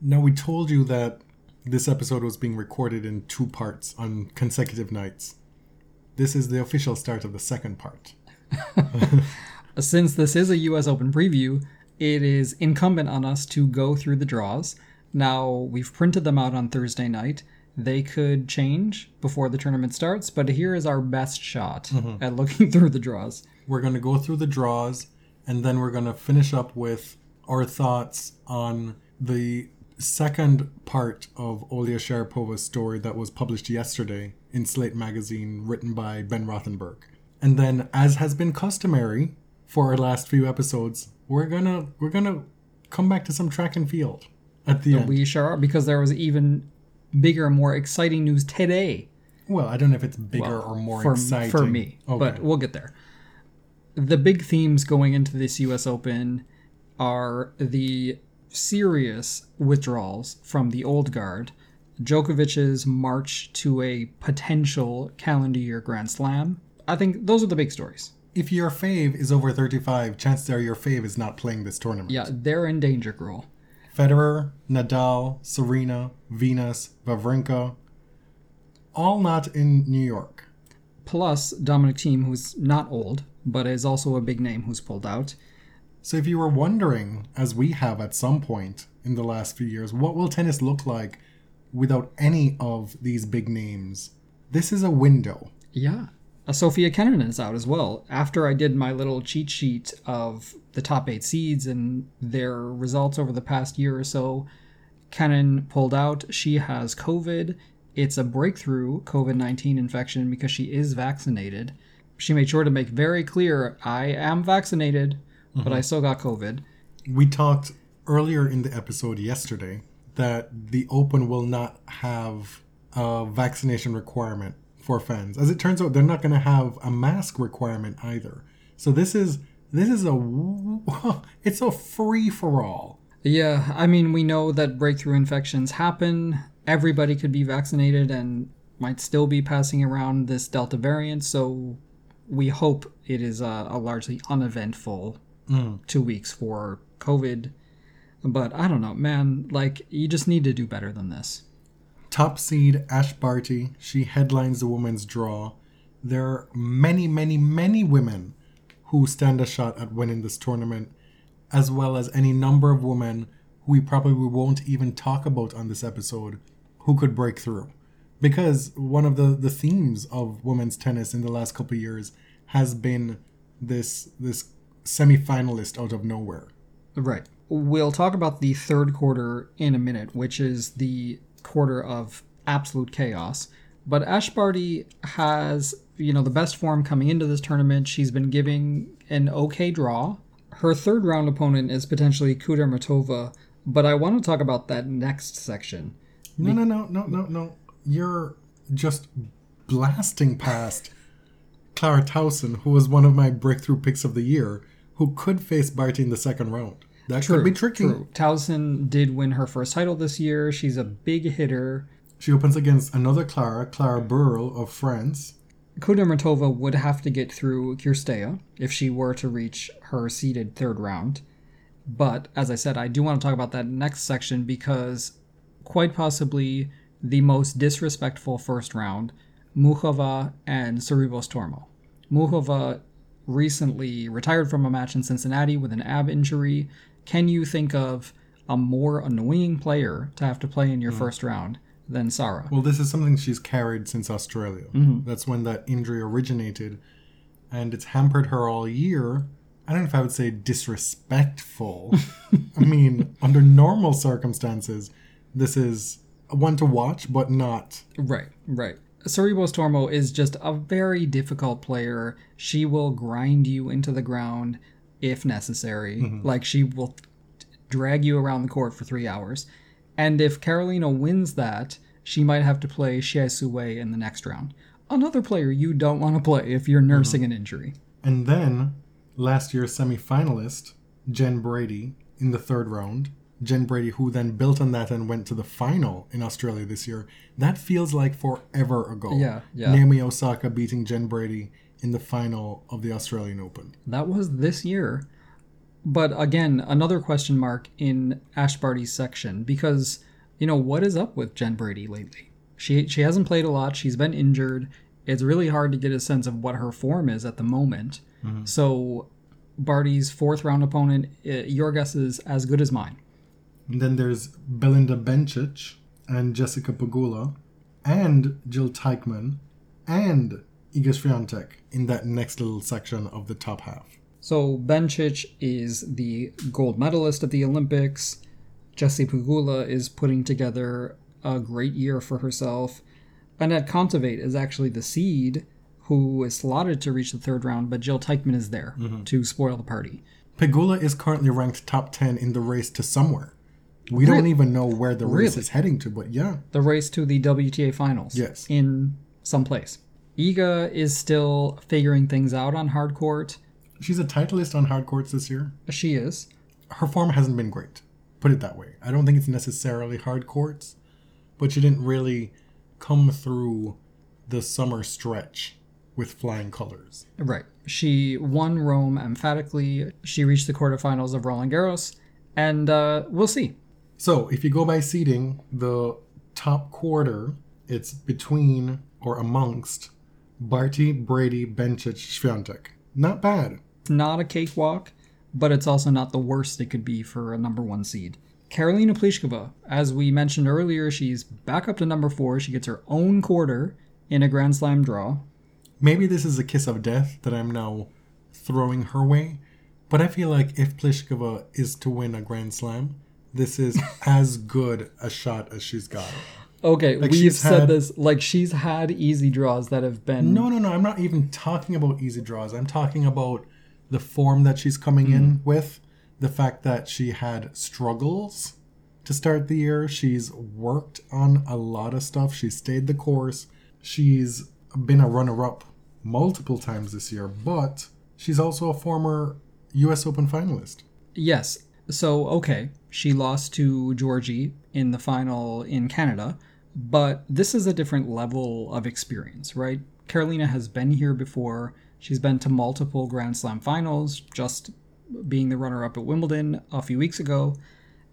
now, we told you that this episode was being recorded in two parts on consecutive nights. This is the official start of the second part. Since this is a US Open preview, it is incumbent on us to go through the draws. Now, we've printed them out on Thursday night. They could change before the tournament starts, but here is our best shot mm-hmm. at looking through the draws. We're going to go through the draws and then we're going to finish up with our thoughts on the second part of Olya Sharypova's story that was published yesterday in Slate magazine, written by Ben Rothenberg. And then, as has been customary for our last few episodes, we're gonna we're gonna come back to some track and field at the end. We sure are, because there was even bigger, and more exciting news today. well, I don't know if it's bigger or more for, exciting for me, Okay. but we'll get there. The big themes going into this U.S. Open are the serious withdrawals from the old guard, Djokovic's march to a potential calendar year Grand Slam. I think those are the big stories. if your fave is over 35, chances are your fave is not playing this tournament. Yeah, they're in danger, girl. Federer, Nadal, Serena, Venus, Wawrinka, all not in New York. Plus Dominic Thiem, who's not old but is also a big name who's pulled out. So if you were wondering, as we have at some point in the last few years, what will tennis look like without any of these big names? This is a window. Yeah. Uh, Sofia Kenin is out as well. After I did my little cheat sheet of the top eight seeds and their results over the past year or so, Kenin pulled out. She has COVID. It's a breakthrough COVID 19 infection because she is vaccinated. She made sure to make very clear I am vaccinated, but I mm-hmm. still got COVID. We talked earlier in the episode yesterday that the Open will not have a vaccination requirement for fans. As it turns out, they're not going to have a mask requirement either. So this is this is a it's a free for all. Yeah, I mean, we know that breakthrough infections happen. Everybody could be vaccinated and might still be passing around this Delta variant, so we hope it is a, a largely uneventful mm. two weeks for COVID. But I don't know, man. Like, you just need to do better than this. Top seed Ash Barty, she headlines the women's draw. There are many, many, many women who stand a shot at winning this tournament. as well as any number of women who we probably won't even talk about on this episode who could break through. Because one of the, the themes of women's tennis in the last couple of years has been this this semi-finalist out of nowhere. Right. We'll talk about the third quarter in a minute, which is the quarter of absolute chaos. But Ash Barty has, you know, the best form coming into this tournament. She's been giving an okay draw. Her third round opponent is potentially Kudermetova, but I want to talk about that next section. No, no, no, no, no, no. You're just blasting past Clara Tauson, who was one of my breakthrough picks of the year, who could face Barty in the second round. That could be tricky. True. Tauson did win her first title this year. She's a big hitter. She opens against another Clara, Clara Burel of France. Kudermetova would have to get through Cirstea if she were to reach her seeded third round. But as I said, I do want to talk about that next section because quite possibly the most disrespectful first round, Muchova and Sorribes Tormo. Muchova recently retired from a match in Cincinnati with an ab injury. Can you think of a more annoying player to have to play in your mm. first round than Sara? Well, this is something she's carried since Australia. Mm-hmm. That's when that injury originated, and it's hampered her all year. I don't know if I would say disrespectful. I mean, under normal circumstances, this is one to watch, but not. Right, right. Sorribes Tormo is just a very difficult player. She will grind you into the ground if necessary. Mm-hmm. Like she will drag you around the court for three hours. And if Karolina wins that, she might have to play Xie in the next round. Another player you don't want to play if you're nursing mm-hmm. an injury. And then last year's semi-finalist Jen Brady in the third round. Jen Brady, who then built on that and went to the final in Australia this year. That feels like forever ago. Yeah, yeah. Naomi Osaka beating Jen Brady in the final of the Australian Open. That was this year. But again, another question mark in Ash Barty's section because, you know, what is up with Jen Brady lately? She she hasn't played a lot. She's been injured. It's really hard to get a sense of what her form is at the moment. So, Barty's fourth round opponent, uh, your guess is as good as mine. And then there's Belinda Bencic and Jessica Pegula and Jil Teichmann and Iga Swiatek in that next little section of the top half. So Bencic is the gold medalist at the Olympics. Jessie Pegula is putting together a great year for herself. Annette Kontaveit is actually the seed who is slotted to reach the third round, but Jil Teichmann is there mm-hmm. to spoil the party. Pegula is currently ranked top 10 in the race to somewhere. We don't even know where the race Really? is heading to, but yeah. The race to the WTA finals. Yes. In some place. Iga is still figuring things out on hard court. She's a titleist on hard courts this year. She is. Her form hasn't been great. Put it that way. I don't think it's necessarily hard courts, but she didn't really come through the summer stretch with flying colors. Right. She won Rome emphatically. She reached the quarterfinals of Roland Garros, and uh, we'll see. So, if you go by seeding, the top quarter, it's between or amongst Barty, Brady, Bencic, Swiatek. Not bad. It's not a cakewalk, but it's also not the worst it could be for a number one seed. Karolina Pliskova, as we mentioned earlier, she's back up to number four. She gets her own quarter in a Grand Slam draw. Maybe this is a kiss of death that I'm now throwing her way, but I feel like if Pliskova is to win a Grand Slam, this is as good a shot as she's got. Okay, we've said had- this like she's had easy draws that have been No, no, no. I'm not even talking about easy draws. I'm talking about the form that she's coming in mm-hmm. with, the fact that she had struggles to start the year. She's worked on a lot of stuff. She stayed the course. She's been a runner up multiple times this year, but she's also a former US Open finalist. Yes. So, okay, she lost to Giorgi in the final in Canada, but this is a different level of experience, right? Karolina has been here before. She's been to multiple Grand Slam finals, just being the runner up at Wimbledon a few weeks ago.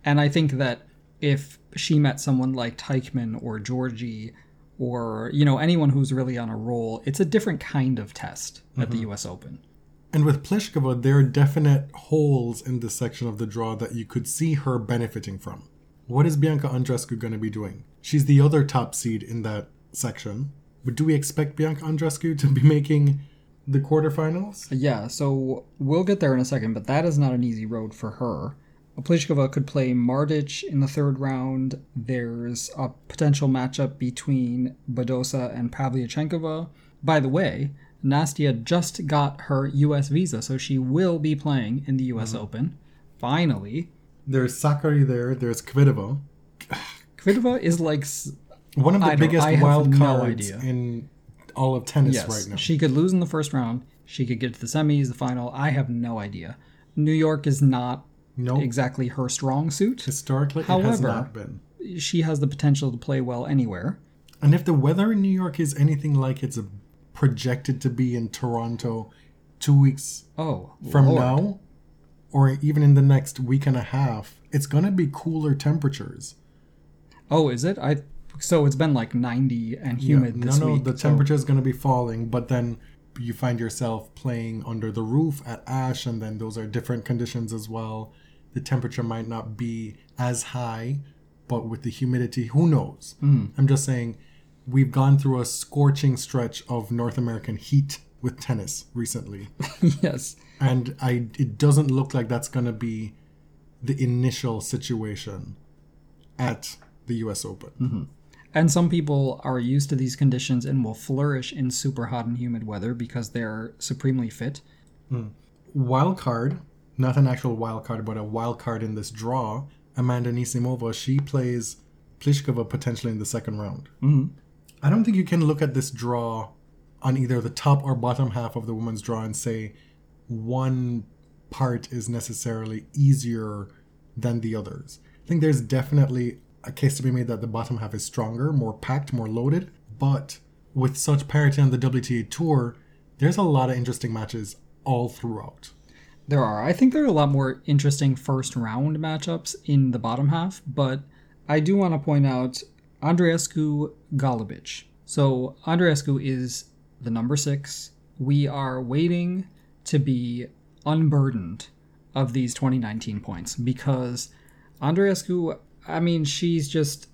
And I think that if she met someone like Teichmann or Giorgi or, you know, anyone who's really on a roll, it's a different kind of test at the mm-hmm. US Open. And with Pliskova, there are definite holes in this section of the draw that you could see her benefiting from. What is Bianca Andreescu going to be doing? She's the other top seed in that section. But do we expect Bianca Andreescu to be making the quarterfinals? Yeah, so we'll get there in a second, but that is not an easy road for her. Pliskova could play Martic in the third round. There's a potential matchup between Badosa and Pavlyuchenkova. By the way, Nastia just got her US visa, so she will be playing in the US mm-hmm. Open. Finally. There's Sakkari there, there's Kvitova. Kvitova is like One of the I biggest wild no cards idea. in all of tennis yes, right now. she could lose in the first round. She could get to the semis, the final. I have no idea. New York is not no, exactly her strong suit. historically it has However- not been. She has the potential to play well anywhere. And if the weather in New York is anything like it's projected to be in Toronto two weeks Oh, from Lord. now, or even in the next week and a half, it's going to be cooler temperatures. Oh, is it? I so it's been like 90 and humid no, this no, week. the so- temperature is going to be falling, but then you find yourself playing under the roof at Ashe, and then those are different conditions as well. The temperature might not be as high, but with the humidity, who knows? Hmm. I'm just saying, we've gone through a scorching stretch of North American heat with tennis recently, yes. and I it doesn't look like that's going to be the initial situation at the U.S. Open. Mm-hmm. And some people are used to these conditions and will flourish in super hot and humid weather because they're supremely fit. wild card, not an actual wild card, but a wild card in this draw, Amanda Anisimova, she plays Pliskova potentially in the second round. Mm-hmm. I don't think you can look at this draw on either the top or bottom half of the women's draw and say one part is necessarily easier than the others. I think there's definitely a case to be made that the bottom half is stronger, more packed, more loaded, but with such parity on the WTA Tour, there's a lot of interesting matches all throughout. There are. I think there are a lot more interesting first round matchups in the bottom half, but I do want to point out Andreescu Golubic. So Andreescu is the number six. We are waiting to be unburdened of these 2019 points because Andreescu, I mean, she's just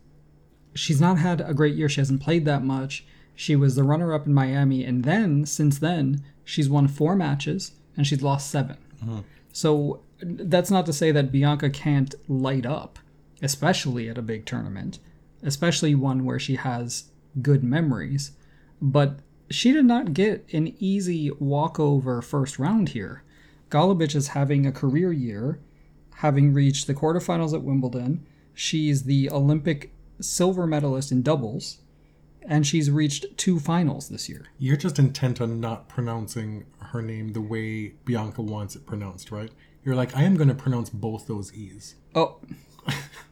she's not had a great year. She hasn't played that much. She was the runner up in Miami, and then since then, she's won four matches and she's lost 7 mm-hmm. So that's not to say that Bianca can't light up, especially at a big tournament, especially one where she has good memories. But she did not get an easy walkover first round here. Golubic is having a career year, having reached the quarterfinals at Wimbledon. She's the Olympic silver medalist in doubles, and she's reached two finals this year. You're just intent on not pronouncing her name the way Bianca wants it pronounced, right? You're like, I am going to pronounce both those E's. Oh.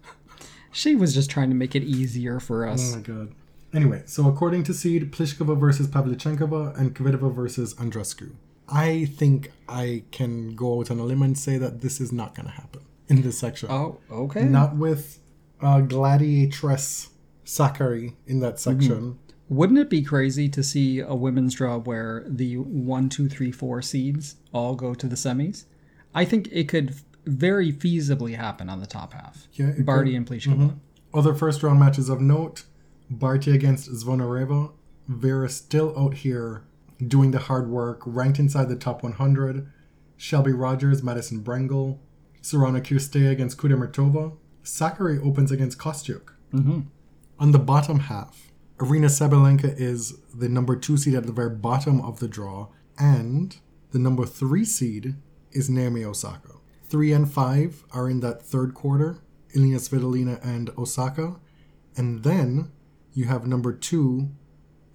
she was just trying to make it easier for us. Oh my god. Anyway, so according to Seed, Pliskova versus Pavlyuchenkova and Kvitova versus Andreescu. I think I can go out on a limb and say that this is not going to happen in this section. Oh, okay. Not with uh, Gladiatress Sakkari in that section. Wouldn't it be crazy to see a women's draw where the one, two, three, four seeds all go to the semis? I think it could very feasibly happen on the top half. Yeah, Barty and Pliskova. Mm-hmm. Other first round matches of note Barty against Zvonareva. Vera still out here doing the hard work, ranked inside the top 100. Shelby Rogers, Madison Brengle. Sorana Cirstea against Kudermetova. Sakkari opens against Kostyuk. Mm-hmm. On the bottom half, Aryna Sabalenka is the number two seed at the very bottom of the draw, and the number three seed is Naomi Osaka. Three and five are in that third quarter, Elina Svitolina and Osaka, and then you have number two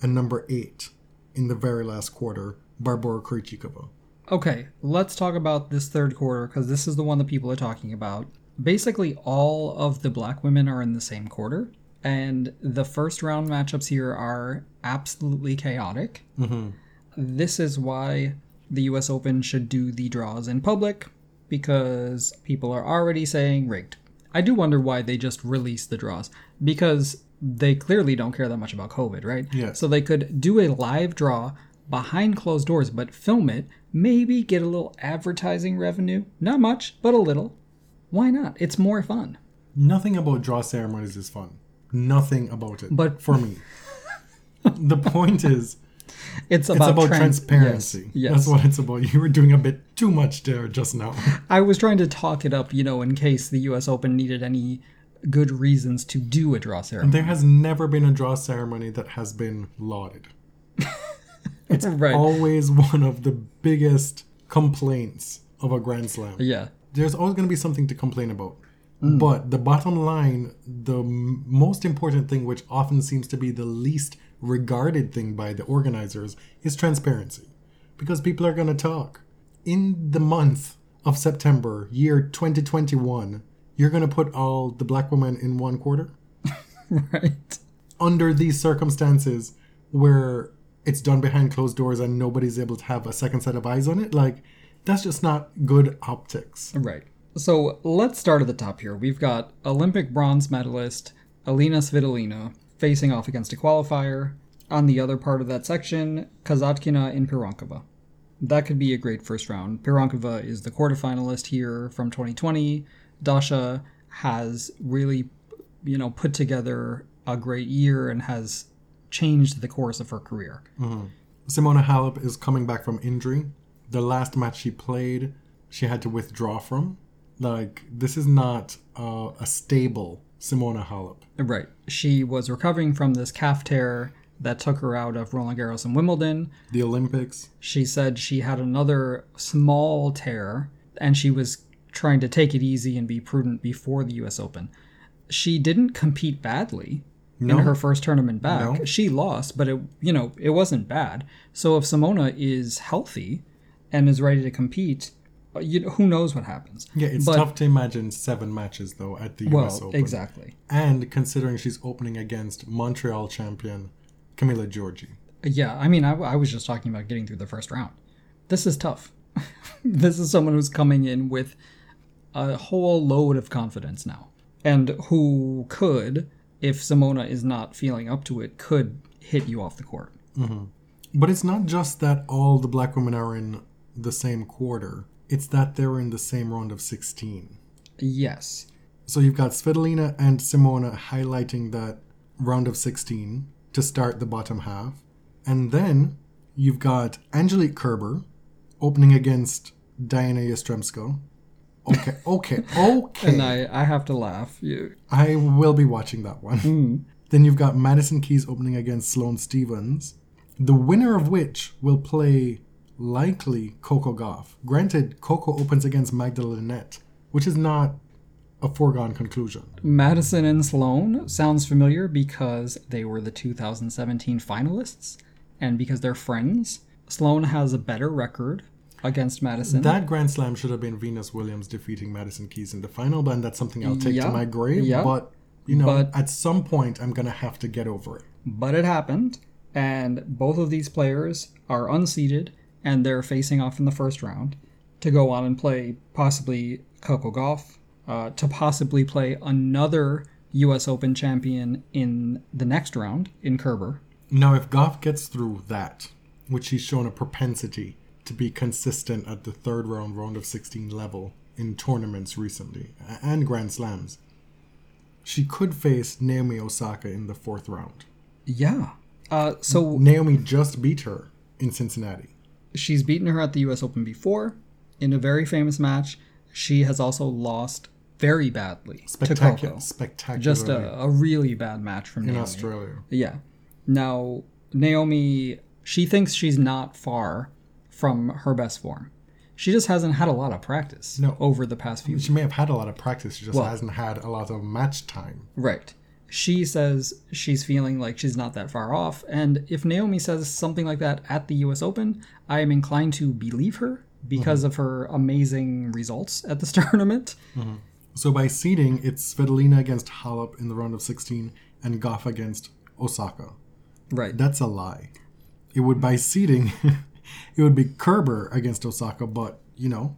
and number eight in the very last quarter, Barbora Krejcikova. Okay, let's talk about this third quarter because this is the one that people are talking about. Basically, all of the black women are in the same quarter, and the first round matchups here are absolutely chaotic. Mm-hmm. This is why the US Open should do the draws in public because people are already saying rigged. I do wonder why they just released the draws because they clearly don't care that much about COVID, right? Yes. So they could do a live draw behind closed doors, but film it, maybe get a little advertising revenue. Not much, but a little. Why not? It's more fun. Nothing about draw ceremonies is fun. Nothing about it. But- for me, the point is, It's it's about, about trans- transparency. Yes, yes. That's what it's about. You were doing a bit too much there just now. I was trying to talk it up, you know, in case the U.S. Open needed any good reasons to do a draw ceremony. There has never been a draw ceremony that has been lauded. It's right. always one of the biggest complaints of a Grand Slam. yeah. There's always going to be something to complain about. Mm. But the bottom line, the m- most important thing, which often seems to be the least regarded thing by the organizers, is transparency. Because people are going to talk. In the month of September, year 2021, you're going to put all the black women in one quarter? Right. under these circumstances where it's done behind closed doors and nobody's able to have a second set of eyes on it, like that's just not good optics. Right. So let's start at the top here. We've got Olympic bronze medalist Elina Svitolina facing off against a qualifier. On the other part of that section, Kasatkina and Pironkova. That could be a great first round. Pironkova is the quarterfinalist here from 2020. Dasha has really, you know, put together a great year and has changed the course of her career. Simona Halep is coming back from injury. The last match she played, she had to withdraw from. Like this is not uh, a stable Simona Halep. Right. She was recovering from this calf tear that took her out of Roland Garros and Wimbledon. The Olympics, She said she had another small tear and she was trying to take it easy and be prudent before the US Open. She didn't compete badly No. in her first tournament back. No. She lost, but it you know, it wasn't bad. So if Simona is healthy and is ready to compete, uh, you who knows what happens. yeah, it's But- tough to imagine seven matches though at the Well, U.S. Open. exactly. And considering she's opening against Montreal champion Camila Giorgi. Yeah, I mean, I, I was just talking about getting through the first round. This is tough. this is someone who's coming in with a whole load of confidence now, and who could, if Simona is not feeling up to it, could hit you off the court. But it's not just that all the black women are in the same quarter, it's that they're in the same round of 16. Yes. So you've got Svitolina and Simona highlighting that round of 16 to start the bottom half. And then you've got Angelique Kerber opening against Diana Yastremska. Okay, okay, okay. And I, I have to laugh. You, I will be watching that one. Hmm. Then you've got Madison Keys opening against Sloane Stevens, the winner of which will play likely Coco Gauff. Granted, Coco opens against Magda Linette, which is not a foregone conclusion. Madison and Sloane sounds familiar because they were the 2017 finalists, and because they're friends. Sloane has a better record against Madison. That Grand Slam should have been Venus Williams defeating Madison Keys in the final, but that's something I'll take Yeah, to my grave. yeah. But you know, But- at some point, I'm gonna have to get over it. but it happened, and both of these players are unseeded and they're facing off in the first round to go on and play possibly Coco Gauff, uh, to possibly play another U.S. Open champion in the next round in Kerber. Now, if Gauff gets through that, which he's shown a propensity to be consistent at the third round, round of 16 level in tournaments recently and Grand Slams, she could face Naomi Osaka in the fourth round. Yeah. Uh, so Naomi just beat her in Cincinnati. She's beaten her at the US Open before in a very famous match. She has also lost very badly to Spectacular, Coco. spectacular. Just a, a really bad match from in Naomi. Australia. Yeah. Now, Naomi, she thinks she's not far from her best form. She just hasn't had a lot of practice No. over the past few She may have had a lot of practice, she just Well- hasn't had a lot of match time. Right. She says she's feeling like she's not that far off, and if Naomi says something like that at the US Open, I am inclined to believe her because mm-hmm. of her amazing results at this tournament. Mm-hmm. So by seeding, it's Svitolina against Halep in the round of 16 and Gauff against Osaka. Right. That's a lie. It would by seeding, it would be Kerber against Osaka, but you know,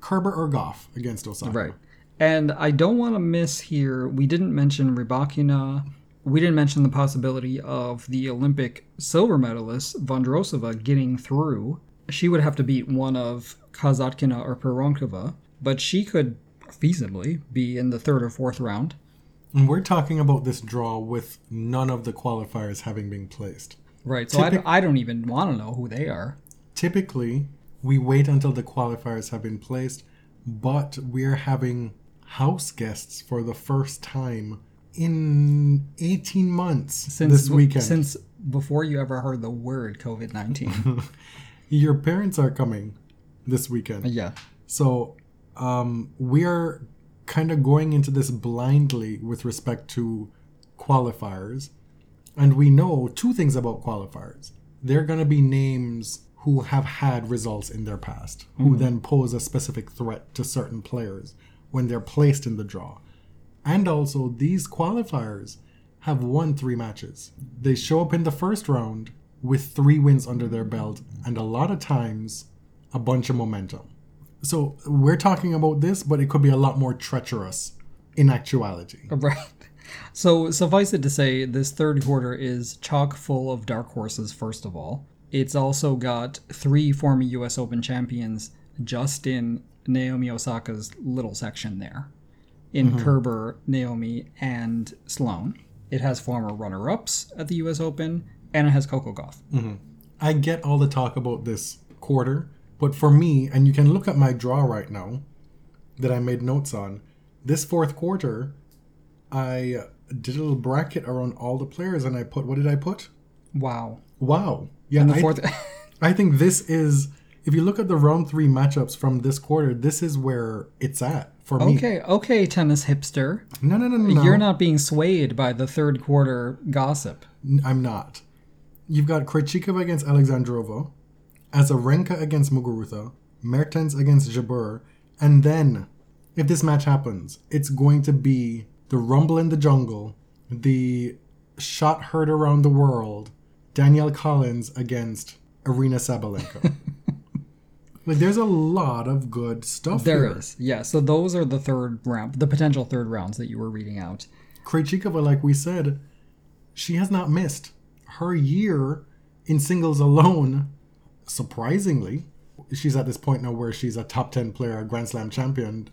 Kerber or Gauff against Osaka. Right. And I don't want to miss here, we didn't mention Rybakina we didn't mention the possibility of the Olympic silver medalist Vondrosova getting through. She would have to beat one of Kasatkina or Pironkova, but she could feasibly be in the third or fourth round. And we're talking about this draw with none of the qualifiers having been placed. Right. So I, Typic- I don't even want to know who they are. Typically, we wait until the qualifiers have been placed, but we're having house guests for the first time in 18 months Since this weekend. Since before you ever heard the word COVID 19. Your parents are coming this weekend. yeah. So um, we're kind of going into this blindly with respect to qualifiers. And we know two things about qualifiers. They're going to be names who have had results in their past, who then pose a specific threat to certain players when they're placed in the draw. And also, these qualifiers have won three matches. They show up in the first round with three wins under their belt, and a lot of times, a bunch of momentum. So we're talking about this, but it could be a lot more treacherous in actuality. Right. So suffice it to say, this third quarter is chock full of dark horses, first of all. It's also got three former US Open champions just in Naomi Osaka's little section there. In mm-hmm. Kerber, Naomi, and Sloane. It has former runner ups at the US Open, and it has Coco Gauff. Mm-hmm. I get all the talk about this quarter, but for me, and you can look at my draw right now that I made notes on, this fourth quarter, I did a little bracket around all the players and I put, what did I put? Wow. Wow. Yeah, I, fourth. I think this is, if you look at the round three matchups from this quarter, this is where it's at for me. okay, okay, tennis hipster. No, no, no, no. You're not being swayed by the third quarter gossip. I'm not. You've got Krejcikova against Alexandrova, Azarenka against Muguruza, Mertens against Jabeur, and then, if this match happens, it's going to be the Rumble in the Jungle, the shot heard around the world, Danielle Collins against Aryna Sabalenka. like, there's a lot of good stuff There here. is, yeah. So those are the third round, the potential third rounds that you were reading out. Krejcikova, like we said, she has not missed. Her year in singles alone, surprisingly, she's at this point now where she's a top 10 player, a Grand Slam champion.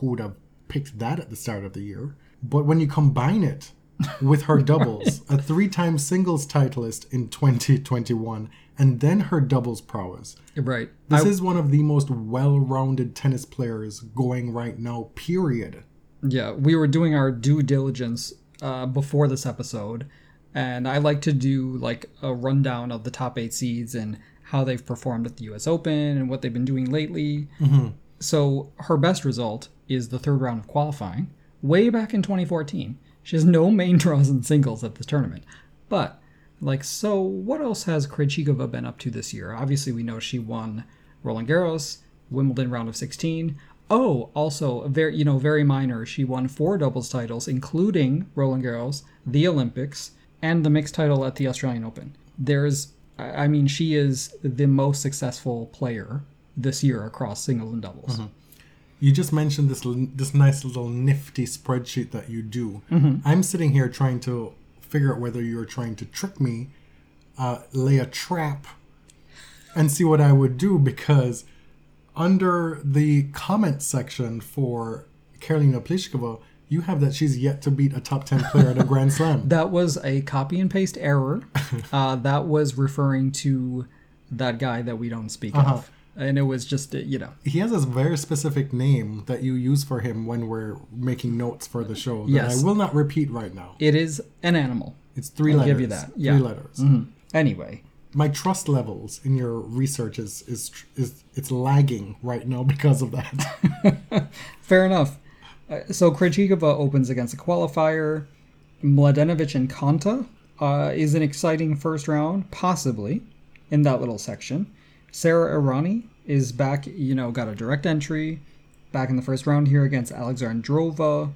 Who would have picked that at the start of the year? But when you combine it with her doubles, a three time singles titleist in 2021, and then her doubles prowess, Right. this I- is one of the most well rounded tennis players going right now, period. yeah, we were doing our due diligence uh, before this episode, and I like to do like a rundown of the top eight seeds and how they've performed at the U.S. Open and what they've been doing lately. So her best result is the third round of qualifying, way back in 2014. She has no main draws in singles at this tournament, but like, so what else has Krejcikova been up to this year? Obviously, we know she won Roland Garros, Wimbledon round of 16. Oh, also very, you know, very minor. She won four doubles titles, including Roland Garros, the Olympics, and the mixed title at the Australian Open. There's, I I mean, she is the most successful player this year across singles and doubles. Mm-hmm. You just mentioned this this nice little nifty spreadsheet that you do. I'm sitting here trying to figure out whether you're trying to trick me, uh, lay a trap, and see what I would do because under the comment section for Karolina Pliskova, you have that she's yet to beat a top ten player at a Grand Slam. That was a copy and paste error. uh, that was referring to that guy that we don't speak of. And it was just, you know, He has this very specific name that you use for him when we're making notes for the show that Yes. I will not repeat right now. it is an animal. It's 3 I'll letters. give you that, yeah. Three letters. Anyway, my trust levels in your research is is is it's lagging right now because of that. fair enough. Uh, so Krejcikova opens against a qualifier. Mladenovic and Konta uh, is an exciting first round, possibly, in that little section. Sara Errani is back, you know, got a direct entry, back in the first round here against Alexandrova.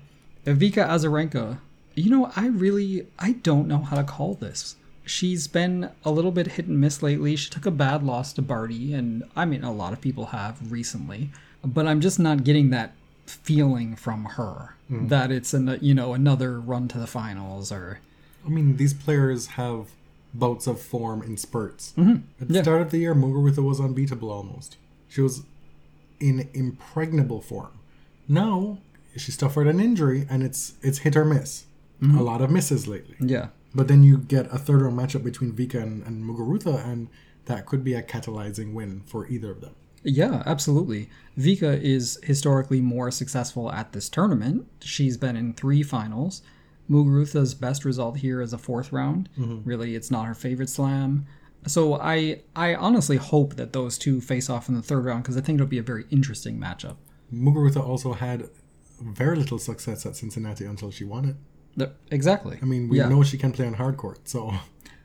Evika Azarenka, you know, I really, I don't know how to call this. She's been a little bit hit and miss lately. She took a bad loss to Barty, and I mean, a lot of people have recently, but I'm just not getting that feeling from her hmm. that it's an, you know another run to the finals or I mean, these players have bouts of form in spurts. At the Mm-hmm. Yeah. start of the year, Muguruza was unbeatable almost. She was in impregnable form. Now she suffered an injury, and it's it's hit or miss. Mm-hmm. A lot of misses lately. Yeah. But then you get a third round matchup between Vika and, and Muguruza, and that could be a catalyzing win for either of them. Yeah, absolutely. Vika is historically more successful at this tournament. She's been in three finals. Muguruza's best result here is a fourth round. Really, it's not her favorite slam. So I I honestly hope that those two face off in the third round because I think it'll be a very interesting matchup. Muguruza also had very little success at Cincinnati until she won it. The- exactly. I mean, we Yeah. know she can play on hard court, so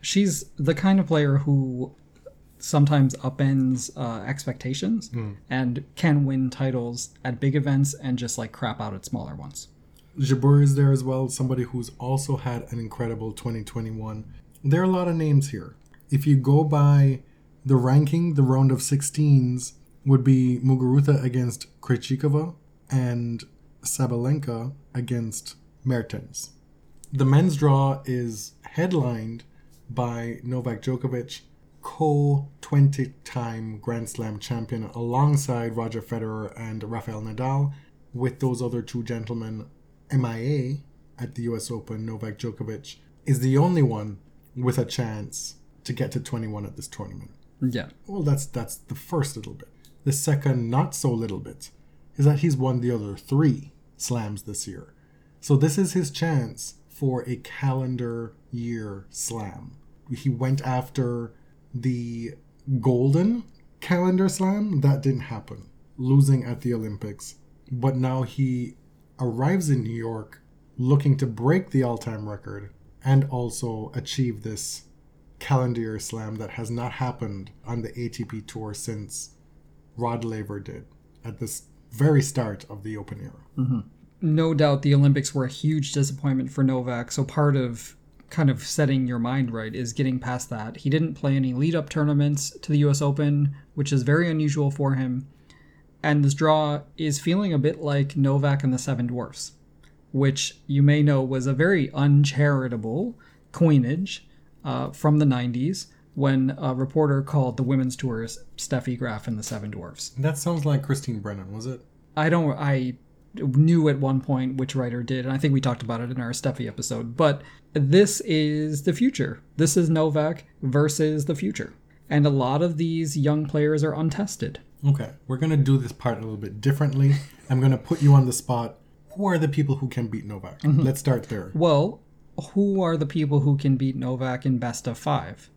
she's the kind of player who sometimes upends uh, expectations and can win titles at big events and just like crap out at smaller ones. Jabeur is there as well, somebody who's also had an incredible 2021. There are a lot of names here. If you go by the ranking, the round of 16s would be Muguruza against Krejcikova and Sabalenka against Mertens. The men's draw is headlined by Novak Djokovic, co 20 time Grand Slam champion, alongside Roger Federer and Rafael Nadal, with those other two gentlemen MIA at the US Open, Novak Djokovic is the only one with a chance to get to 21 at this tournament. Yeah. Well, that's that's the first little bit. The second, not so little bit, is that he's won the other three slams this year. So this is his chance for a calendar year slam. He went after the golden calendar slam. That didn't happen, losing at the Olympics. But now he arrives in New York looking to break the all time record and also achieve this calendar year slam that has not happened on the ATP tour since Rod Laver did at this very start of the Open era. Mm-hmm. no doubt the Olympics were a huge disappointment for Novak. So part of kind of setting your mind right is getting past that. He didn't play any lead up tournaments to the US Open, which is very unusual for him. And this draw is feeling a bit like Novak and the Seven Dwarfs, which you may know was a very uncharitable coinage uh, from the 90s when a reporter called the women's tours Steffi Graf and the Seven Dwarfs. That sounds like Christine Brennan, was it? I don't. I knew at one point which writer did, and I think we talked about it in our Steffi episode. But this is the future. This is Novak versus the future, and a lot of these young players are untested. Okay, we're gonna do this part a little bit differently. I'm gonna put you on the spot. Who are the people who can beat Novak? Let's start there. Well, who are the people who can beat Novak in best of five?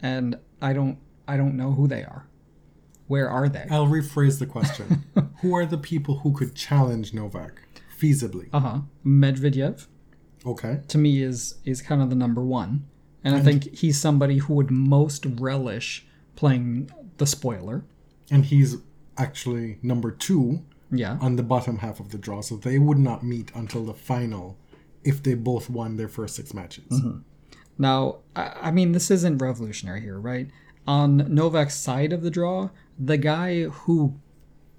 And I don't. I don't know who they are. Where are they? I'll rephrase the question. who are the people who could challenge Novak feasibly? Uh huh. Medvedev. Okay. to me is is kind of the number one and i think he's somebody who would most relish playing the spoiler And he's actually number two yeah on the bottom half of the draw, so they would not meet until the final if they both won their first six matches. Mm-hmm. now I, I mean this isn't revolutionary here right on novak's side of the draw the guy who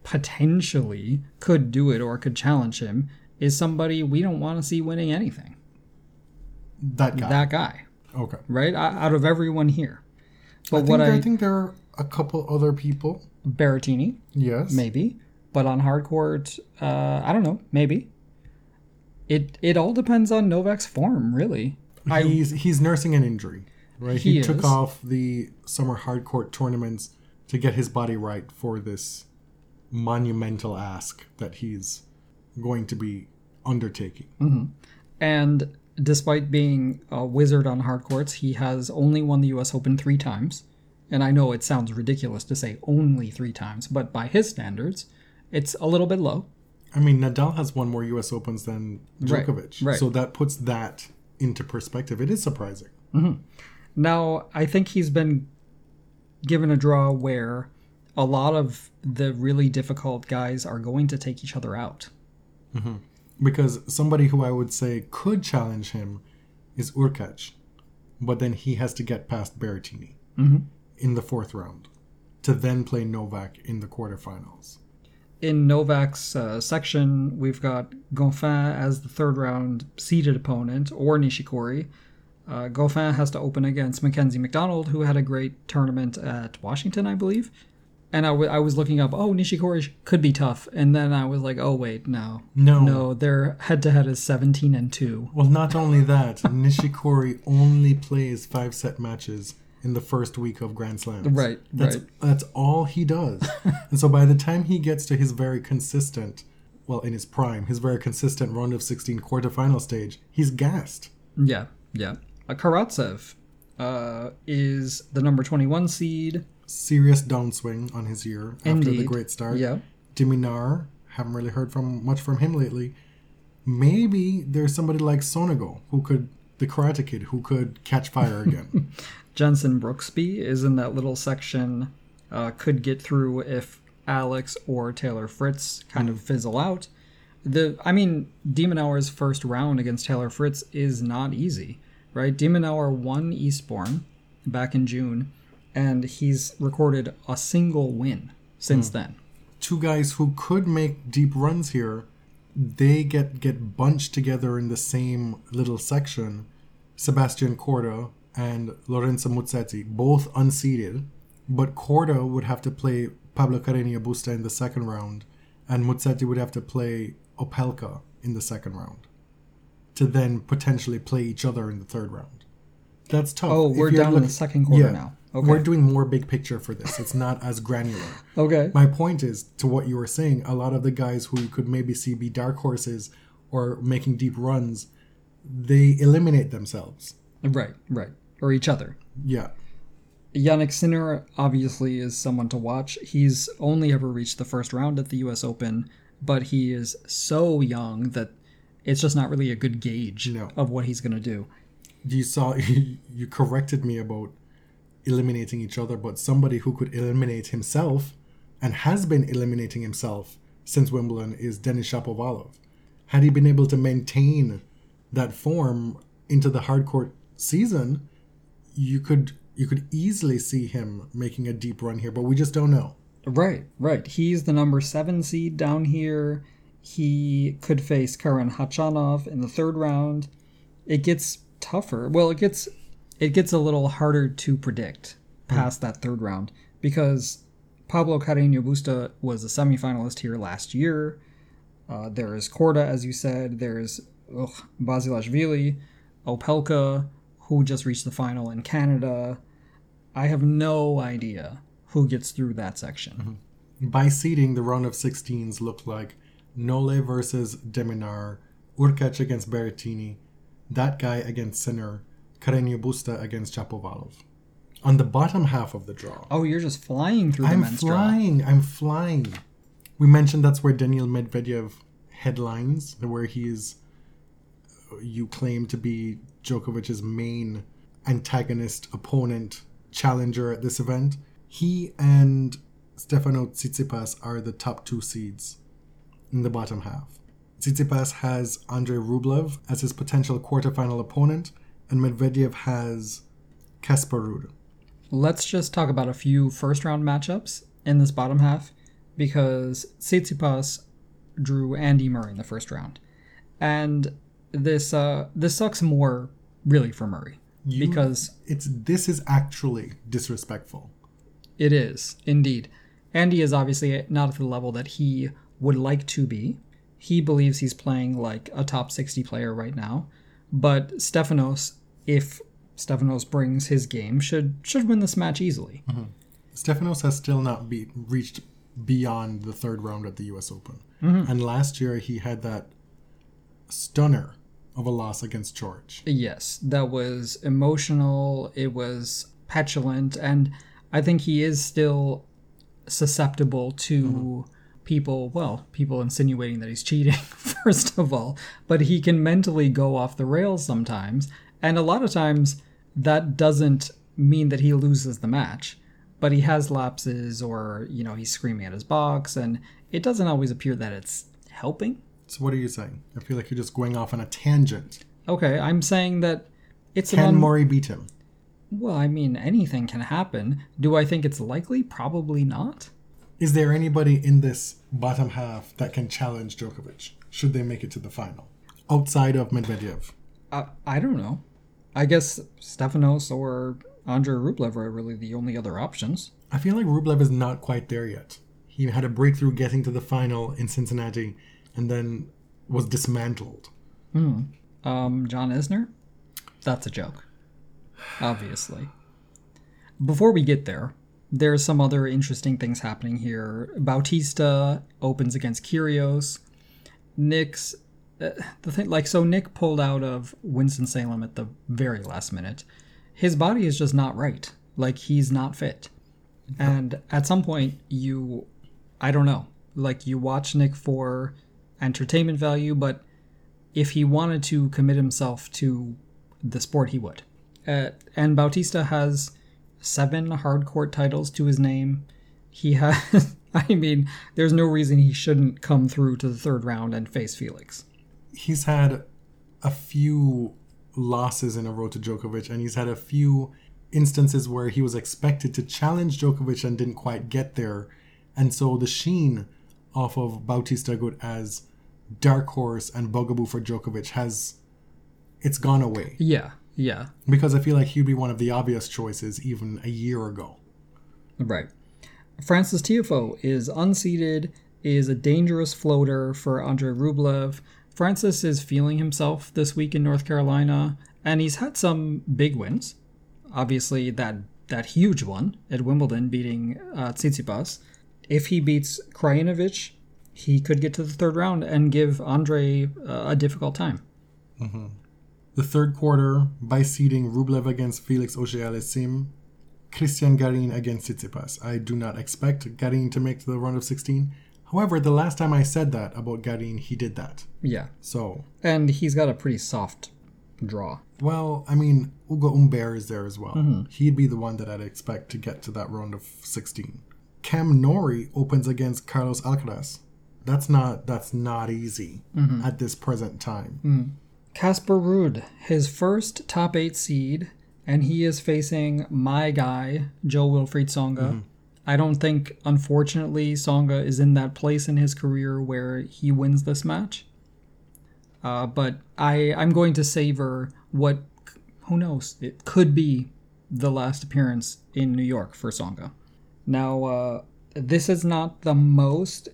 potentially could do it or could challenge him is somebody we don't want to see winning anything That guy. that guy okay. right out of everyone here but I think, what there, i I think there are a couple other people. Berrettini, Yes. maybe but on hard court uh, i don't know maybe it it all depends on novak's form really I, He's he's nursing an injury, right? He, He took is. off the summer hard court tournaments to get his body right for this monumental ask that he's going to be undertaking. and despite being a wizard on hard courts he has only won the us open three times and i know it sounds ridiculous to say only three times but by his standards it's a little bit low I mean, Nadal has won more U.S. Opens than Djokovic, right. so that puts that into perspective. It is surprising. Mm-hmm. Now, I think he's been given a draw where a lot of the really difficult guys are going to take each other out. Mm-hmm. because somebody who I would say could challenge him is Hurkacz, but then he has to get past Berrettini mm-hmm. In the fourth round to then play Novak in the quarterfinals. In Novak's uh, section, we've got Goffin as the third round seeded opponent, or Nishikori. Uh, Goffin has to open against Mackenzie McDonald, who had a great tournament at Washington, I believe. And I, w- I was looking up, oh, Nishikori could be tough. And then I was like, oh, wait, no. No. No, their head to head is 17 and 2. Well, not only that, Nishikori only plays five set matches in the first week of Grand Slams. Right, That's right. that's all he does. and so by the time he gets to his very consistent, well, in his prime, his very consistent round of 16 quarterfinal stage, he's gassed. Yeah, yeah. Uh, Karatsev uh, is the number 21 seed. Serious downswing on his year after the great start. Yeah. de Minaur, haven't really heard from much from him lately. Maybe there's somebody like Sonego who could the Karate Kid who could catch fire again. Jenson Brooksby is in that little section. Uh, could get through if Alex or Taylor Fritz kind of fizzle out. The I mean, de Minaur's first round against Taylor Fritz is not easy, right? Demonauer won Eastbourne back in June, and he's recorded a single win since then. two guys who could make deep runs here, they get get bunched together in the same little section. Sebastian Corda and Lorenzo Musetti, both unseeded, but Corda would have to play Pablo Carreño Busta in the second round, and Muzzetti would have to play Opelka in the second round, to then potentially play each other in the third round. That's tough. Oh, we're down in the second quarter Yeah. now. Okay. We're doing more big picture for this. It's not as granular. Okay. My point is to what you were saying. A lot of the guys who you could maybe see be dark horses or making deep runs, they eliminate themselves. Right, right. Or each other. Yeah, Jannik Sinner obviously is someone to watch. He's only ever reached the first round at the US Open, but he is so young that it's just not really a good gauge No. of what he's going to do. you saw. You corrected me about eliminating each other, but somebody who could eliminate himself and has been eliminating himself since Wimbledon is Denis Shapovalov. Had he been able to maintain that form into the hardcourt season, you could you could easily see him making a deep run here, but we just don't know. Right, right. He's the number seven seed down here. He could face Karen Khachanov in the third round. It gets tougher. Well, it gets it gets a little harder to predict past that third round because Pablo Carreño Busta was a semifinalist here last year. Uh, there is Korda, as you said. There's ugh, Basilashvili, Opelka, who just reached the final in Canada. I have no idea who gets through that section. Mm-hmm. By seeding, the round of 16s looked like Nole versus Deminar, Hurkacz against Berrettini, that guy against Sinner, Carreño Busta against Shapovalov. On the bottom half of the draw, Oh, you're just flying through the I'm men's draw. flying. I'm flying. We mentioned that's where Daniel Medvedev headlines, where he is, uh, you claim to be Djokovic's main antagonist, opponent, challenger at this event. He and Stefano Tsitsipas are the top two seeds in the bottom half. Tsitsipas has Andrei Rublev as his potential quarterfinal opponent, and Medvedev has Kasper Ruud. Let's just talk about a few first round matchups in this bottom half because Tsitsipas drew Andy Murray in the first round. And this uh this sucks more really for Murray You- because it's this is actually disrespectful. It is, indeed. Andy is obviously not at the level that he would like to be. He believes he's playing like a top 60 player right now. But Stefanos, if Stefanos brings his game, should should win this match easily. Stefanos has still not be, reached beyond the third round at the U.S. Open, and last year he had that stunner of a loss against George. Yes, that was emotional, it was petulant, and I think he is still susceptible to mm-hmm. people, well, people insinuating that he's cheating, first of all, but he can mentally go off the rails sometimes, and a lot of times that doesn't mean that he loses the match. But he has lapses, or you know, he's screaming at his box, and it doesn't always appear that it's helping. So what are you saying? I feel like you're just going off on a tangent. Okay, I'm saying that it's an Can un- Murray beat him? Well, I mean, anything can happen. Do I think it's likely? Probably not. Is there anybody in this bottom half that can challenge Djokovic? Should they make it to the final, outside of Medvedev? I, I don't know. I guess Stefanos or Andrei Rublev are really the only other options. I feel like Rublev is not quite there yet. He had a breakthrough getting to the final in Cincinnati and then was dismantled. Um, John Isner? That's a joke. Obviously. Before we get there, there's some other interesting things happening here. Bautista opens against Kyrgios. Nick's uh, the thing like so Nick pulled out of Winston Salem at the very last minute. His body is just not right. Like he's not fit. And at some point you I don't know. Like you watch Nick for entertainment value, but if he wanted to commit himself to the sport, he would. Uh, and Bautista has seven hard court titles to his name. He has, I mean, there's no reason he shouldn't come through to the third round and face Felix. He's had a few losses in a row to Djokovic, and he's had a few instances where he was expected to challenge Djokovic and didn't quite get there. And so the sheen off of Bautista Good as dark horse and bugaboo for Djokovic has it's gone away Yeah, yeah, because I feel like he'd be one of the obvious choices even a year ago. right. Francis Tiafoe is unseeded, is a dangerous floater for Andrei Rublev. Francis is feeling himself this week in North Carolina, and he's had some big wins. Obviously, that that huge one at Wimbledon, beating uh, Tsitsipas. If he beats Krajinovic, he could get to the third round and give Andre uh, a difficult time. The third quarter by seeding Rublev against Felix Auger-Aliassime, Christian Garin against Tsitsipas. I do not expect Garin to make the round of 16. However, the last time I said that about Garin, he did that. Yeah, So, and he's got a pretty soft draw. well, I mean, Ugo Humbert is there as well. He'd be the one that I'd expect to get to that round of 16. Cam Norrie opens against Carlos Alcaraz. That's not that's not easy at this present time. Kasper Ruud, his first top eight seed, and he is facing my guy, Jo-Wilfried Tsonga. I don't think, unfortunately, Tsonga is in that place in his career where he wins this match. Uh, but I, I'm going to savor what, who knows, it could be the last appearance in New York for Songa. Now, uh, this is not the most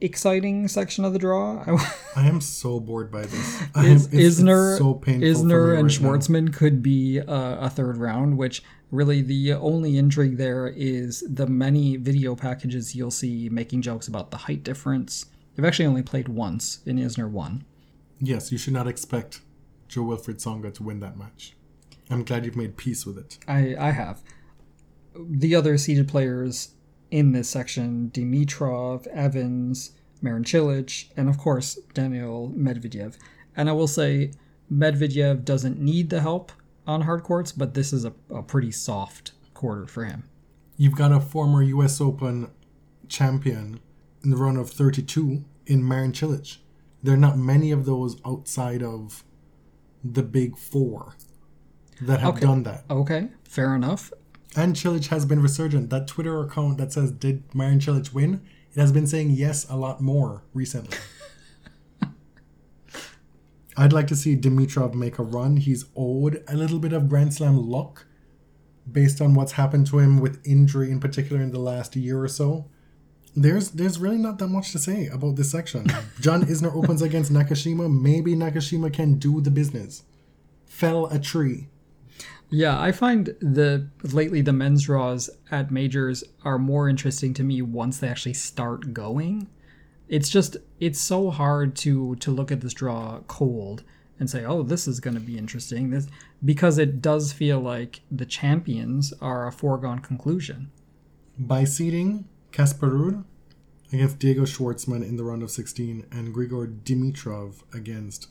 exciting section of the draw. I am so bored by this. I am- Is, it's- it's Isner, so painful Isner and right now. Schwartzman could be uh, a third round, which really the only intrigue there is the many video packages you'll see making jokes about the height difference. They've actually only played once, and Isner won. Yes, you should not expect Jo-Wilfried Tsonga to win that match. I'm glad you've made peace with it. I, I have. The other seeded players in this section Dimitrov, Evans, Marin Cilic, and of course Daniel Medvedev. And I will say, Medvedev doesn't need the help on hard courts, but this is a, a pretty soft quarter for him. You've got a former US Open champion in the run of 32 in Marin Cilic. There are not many of those outside of the big four that have Okay. done that. Okay, fair enough. And Cilic has been resurgent. That Twitter account that says, Did Marin Cilic win? It has been saying yes a lot more recently. I'd like to see Dimitrov make a run. He's owed a little bit of Grand Slam luck based on what's happened to him with injury, in particular in the last year or so. There's there's really not that much to say about this section. John Isner opens against Nakashima. Maybe Nakashima can do the business. Fell a tree. Yeah, I find the lately the men's draws at majors are more interesting to me once they actually start going. It's just it's so hard to to look at this draw cold and say, "Oh, this is going to be interesting." This because it does feel like the champions are a foregone conclusion. by seeding Kasper Ruud against Diego Schwartzman in the round of 16 and Grigor Dimitrov against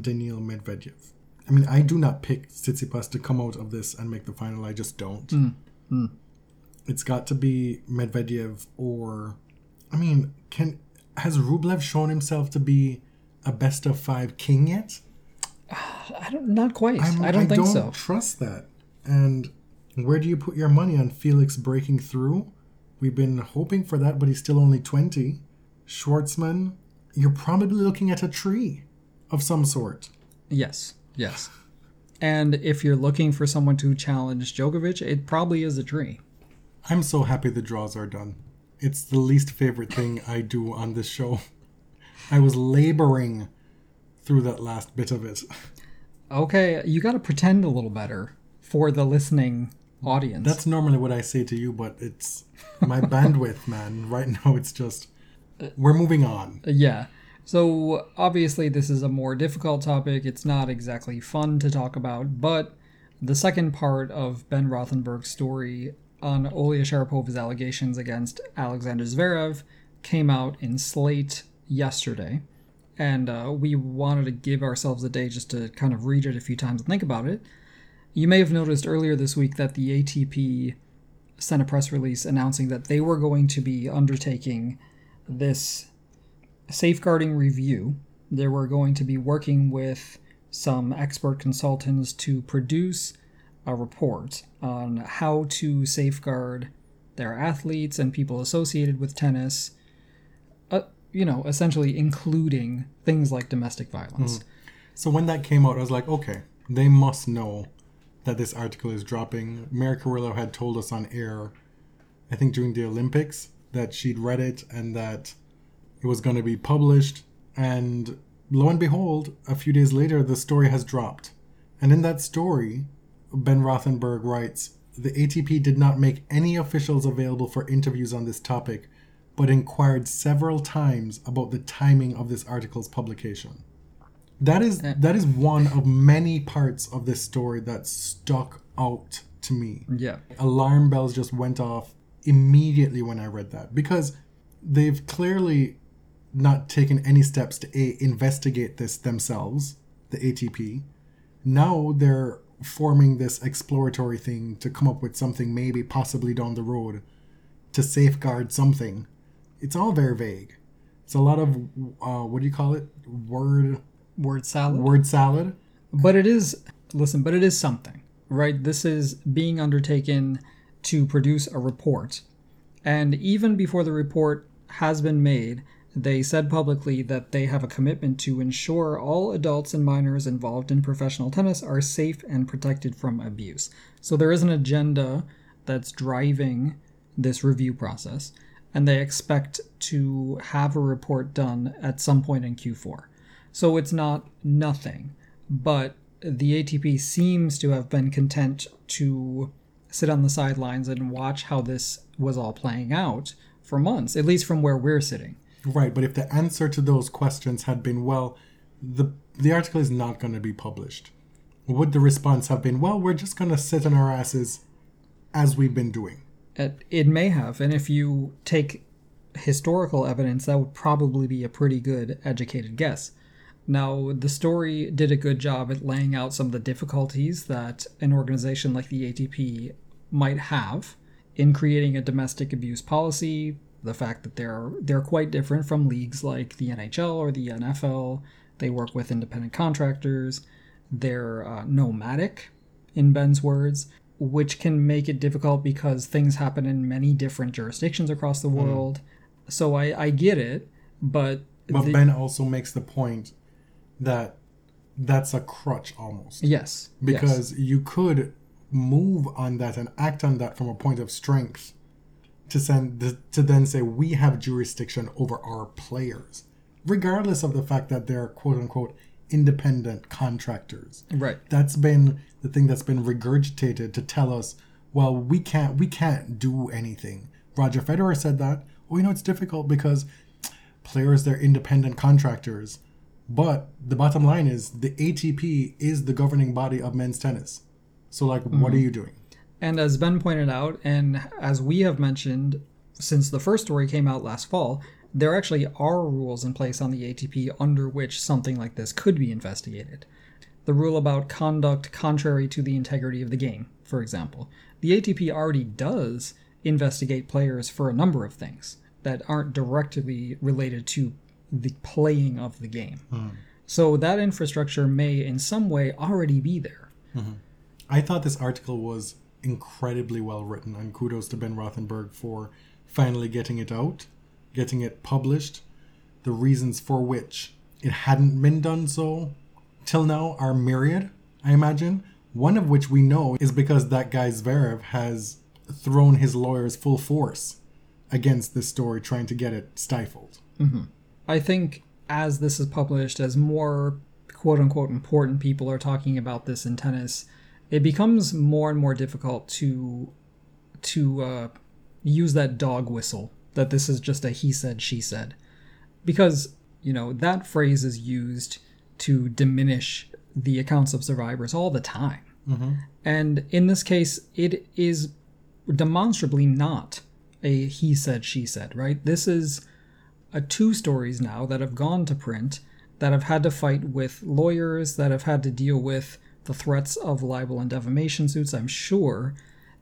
Daniil Medvedev. I mean, I do not pick Tsitsipas to come out of this and make the final. I just don't. Hmm. Hmm. It's got to be Medvedev or, I mean, can has Rublev shown himself to be a best of five king yet? I don't not quite. I'm- I don't think so. trust that. And where do you put your money on Felix breaking through? We've been hoping for that, but he's still only 20. Schwartzman, you're probably looking at a tree of some sort. Yes, yes. And if you're looking for someone to challenge Djokovic, it probably is a tree. I'm so happy the draws are done. It's the least favorite thing I do on this show. I was laboring through that last bit of it. Okay, you got to pretend a little better for the listening audience. That's normally what I say to you, but it's my bandwidth, man. Right now, it's just we're moving on. Yeah. So obviously, this is a more difficult topic. It's not exactly fun to talk about, but the second part of Ben Rothenberg's story on Olya Sharypova's allegations against Alexander Zverev came out in Slate yesterday. And uh, we wanted to give ourselves a day just to kind of read it a few times and think about it. You may have noticed earlier this week that the ATP sent a press release announcing that they were going to be undertaking this safeguarding review. They were going to be working with some expert consultants to produce a report on how to safeguard their athletes and people associated with tennis. Uh, you know, essentially including things like domestic violence. So when that came out, I was like, okay, they must know that this article is dropping. Mary Carrillo had told us on air, I think during the Olympics, that she'd read it and that it was going to be published. And lo and behold, a few days later, the story has dropped. And in that story, Ben Rothenberg writes The ATP did not make any officials available for interviews on this topic, but inquired several times about the timing of this article's publication. That is that is one of many parts of this story that stuck out to me. Yeah. Alarm bells just went off immediately when I read that because they've clearly not taken any steps to a investigate this themselves, the ATP. Now they're forming this exploratory thing to come up with something maybe possibly down the road to safeguard something. It's all very vague. It's a lot of uh, what do you call it? Word Word salad. word salad. But it is, listen, but it is something, right? This is being undertaken to produce a report. And even before the report has been made, they said publicly that they have a commitment to ensure all adults and minors involved in professional tennis are safe and protected from abuse. So there is an agenda that's driving this review process, and they expect to have a report done at some point in Q4. So it's not nothing, but the ATP seems to have been content to sit on the sidelines and watch how this was all playing out for months, at least from where we're sitting. Right, but if the answer to those questions had been, well, the the article is not going to be published, would the response have been, well, we're just going to sit on our asses as we've been doing? It, it may have, and if you take historical evidence, that would probably be a pretty good educated guess. Now, the story did a good job at laying out some of the difficulties that an organization like the ATP might have in creating a domestic abuse policy, the fact that they're they're quite different from leagues like the NHL or the NFL. They work with independent contractors. They're uh, nomadic, in Ben's words, which can make it difficult because things happen in many different jurisdictions across the world. So I, I get it, but But the- Ben also makes the point that that's a crutch almost. yes, yes. Because you could move on that and act on that from a point of strength to send to then say we have jurisdiction over our players, regardless of the fact that they're quote unquote independent contractors. right. That's been the thing that's been regurgitated to tell us, well, we can't we can't do anything. Roger Federer said that. Well, you know it's difficult because players they're independent contractors. But the bottom line is the ATP is the governing body of men's tennis. So like what mm-hmm. are you doing? And as Ben pointed out, and as we have mentioned since the first story came out last fall, there actually are rules in place on the ATP under which something like this could be investigated. The rule about conduct contrary to the integrity of the game, for example. The ATP already does investigate players for a number of things that aren't directly related to the playing of the game. Hmm. So that infrastructure may, in some way, already be there. Mm-hmm. I thought this article was incredibly well written, and kudos to Ben Rothenberg for finally getting it out, getting it published. The reasons for which it hadn't been done so till now are myriad, I imagine. One of which we know is because that guy Zverev has thrown his lawyers full force against this story, trying to get it stifled. Mm-hmm. I think as this is published, as more quote unquote important people are talking about this in tennis, it becomes more and more difficult to to uh, use that dog whistle that this is just a he said she said. Because you know that phrase is used to diminish the accounts of survivors all the time. And in this case it is demonstrably not a he said she said right? This is uh, two stories now that have gone to print that have had to fight with lawyers that have had to deal with the threats of libel and defamation suits i'm sure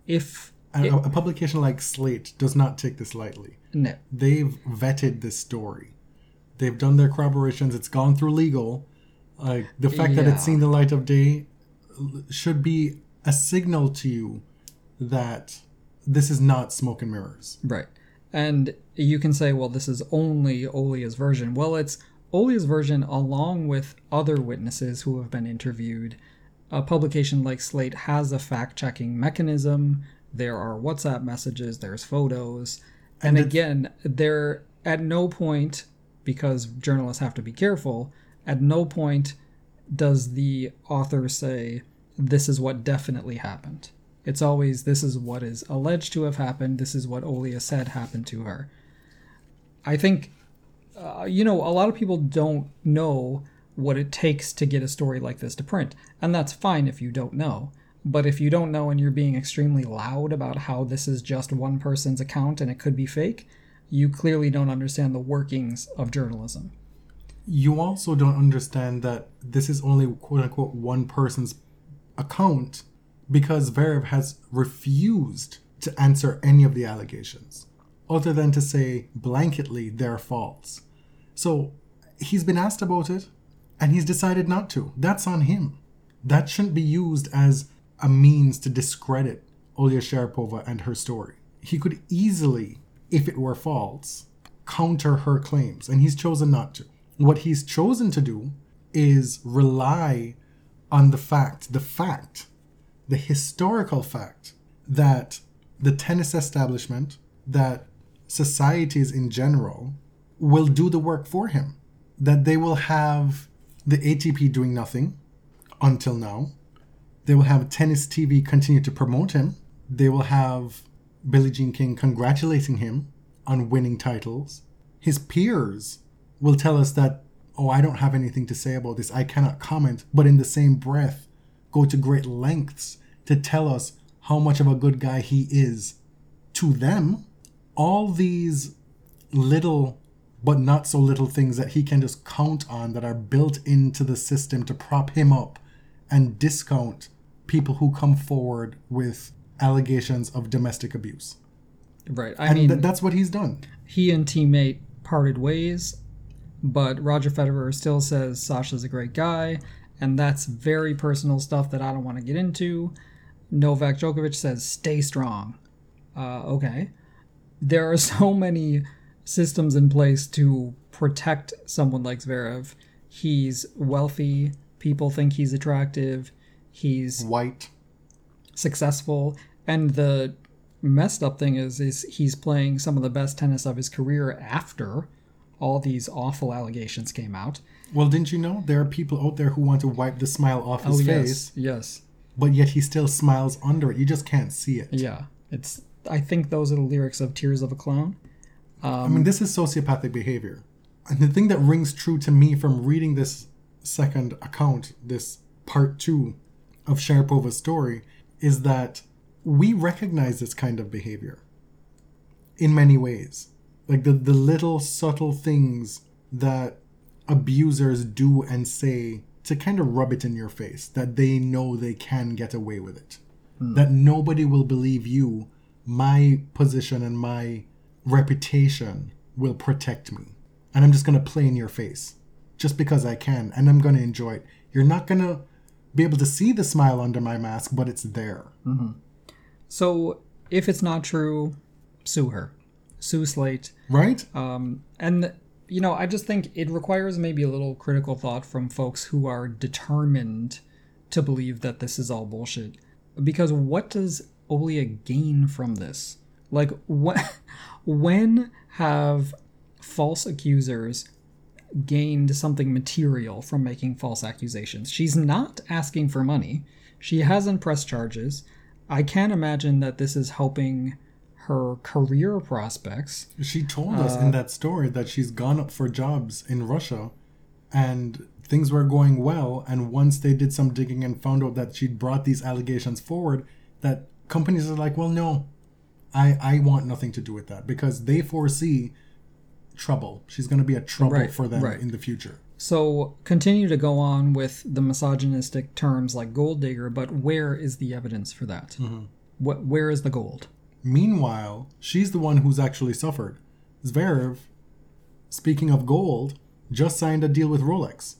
if And a, a publication like Slate does not take this lightly. no They've vetted this story. They've done their corroborations. It's gone through legal. Like the fact that it's seen the light of day should be a signal to you that this is not smoke and mirrors. Right. And you can say, well, this is only Olya's version. Well, it's Olya's version along with other witnesses who have been interviewed. A publication like Slate has a fact checking mechanism. There are WhatsApp messages, there's photos. And, it's- again, there at no point, because journalists have to be careful, at no point does the author say, this is what definitely happened. It's always, this is what is alleged to have happened. This is what Olya said happened to her. I think, uh, you know, a lot of people don't know what it takes to get a story like this to print. And that's fine if you don't know. But if you don't know and you're being extremely loud about how this is just one person's account and it could be fake, you clearly don't understand the workings of journalism. You also don't understand that this is only quote unquote one person's account because Zverev has refused to answer any of the allegations other than to say blanketly they're false. So he's been asked about it and he's decided not to. That's on him. That shouldn't be used as a means to discredit Olya Sharypova and her story. He could easily, if it were false, counter her claims, and he's chosen not to. What he's chosen to do is rely on the fact, the fact, the historical fact that the tennis establishment, that societies in general, will do the work for him. That they will have the ATP doing nothing until now. They will have Tennis TV continue to promote him. They will have Billie Jean King congratulating him on winning titles. His peers will tell us that, oh, I don't have anything to say about this, I cannot comment, but in the same breath, go to great lengths to tell us how much of a good guy he is to them. All these little but not so little things that he can just count on that are built into the system to prop him up and discount people who come forward with allegations of domestic abuse. Right. I And mean, th- that's what he's done. he and Team8 parted ways, but Roger Federer still says Sasha's a great guy, and that's very personal stuff that I don't want to get into. Novak Djokovic says stay strong. Uh, okay. There are so many systems in place to protect someone like Zverev. He's wealthy, people think he's attractive, he's White. successful. And the messed up thing is is he's playing some of the best tennis of his career after all these awful allegations came out. Well, didn't you know there are people out there who want to wipe the smile off his oh yes. face, yes. But yet he still smiles under it. You just can't see it. yeah. It's i think those are the lyrics of tears of a clown Um, I mean, this is sociopathic behavior. And the thing that rings true to me from reading this second account, this part two of Sharypova's story, is that we recognize this kind of behavior in many ways. Like the, the little subtle things that abusers do and say to kind of rub it in your face that they know they can get away with it. Hmm. That nobody will believe you. My position and my reputation will protect me. And I'm just going to play in your face just because I can. And I'm going to enjoy it. You're not going to be able to see the smile under my mask, but it's there. so if it's not true sue her sue slate Right? Um, and you know, I just think it requires maybe a little critical thought from folks who are determined to believe that this is all bullshit. Because what does Olya gain from this? Like, what, when have false accusers gained something material from making false accusations? She's not asking for money. She hasn't pressed charges. I can't imagine that this is helping her career prospects. She told us in uh, that story that she's gone up for jobs in Russia and things were going well. And once they did some digging and found out that she'd brought these allegations forward, that companies are like, well, no, I, I want nothing to do with that because they foresee trouble. She's going to be a trouble Right, for them right. in the future. So continue to go on with the misogynistic terms like gold digger, but where is the evidence for that? Mm-hmm. What, where is the gold? Meanwhile, she's the one who's actually suffered. Zverev, speaking of gold, just signed a deal with Rolex.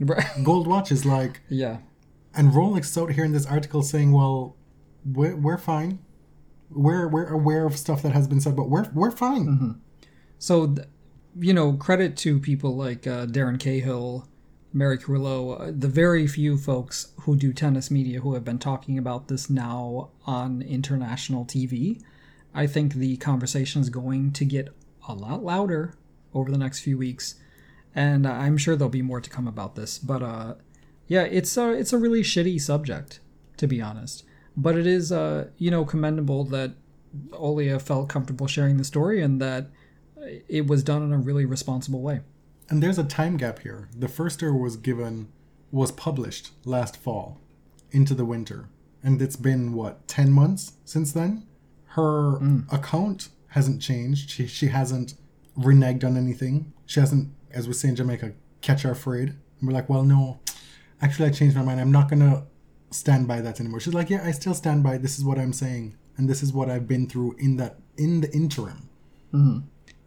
Gold watches, like, yeah. and Rolex out here in this article saying, "Well, we're, we're fine. We're we're aware of stuff that has been said, but we're we're fine." So, th- you know, credit to people like uh, Darren Cahill, Mary Carrillo, uh, the very few folks who do tennis media who have been talking about this now on international TV. I think the conversation is going to get a lot louder over the next few weeks, and I'm sure there'll be more to come about this. But uh, yeah, it's a it's a really shitty subject, to be honest. But it is uh, you know commendable that Olya felt comfortable sharing the story and that it was done in a really responsible way. And there's a time gap here. The first year was given was published last fall into the winter. And it's been what, 10 months since then? Her account hasn't changed. She she hasn't reneged on anything. She hasn't, as we say in Jamaica, catch her afraid. And we're like, well no, actually I changed my mind. I'm not gonna stand by that anymore. She's like, Yeah, I still stand by this is what I'm saying. And this is what I've been through in that in the interim. Mm-hmm.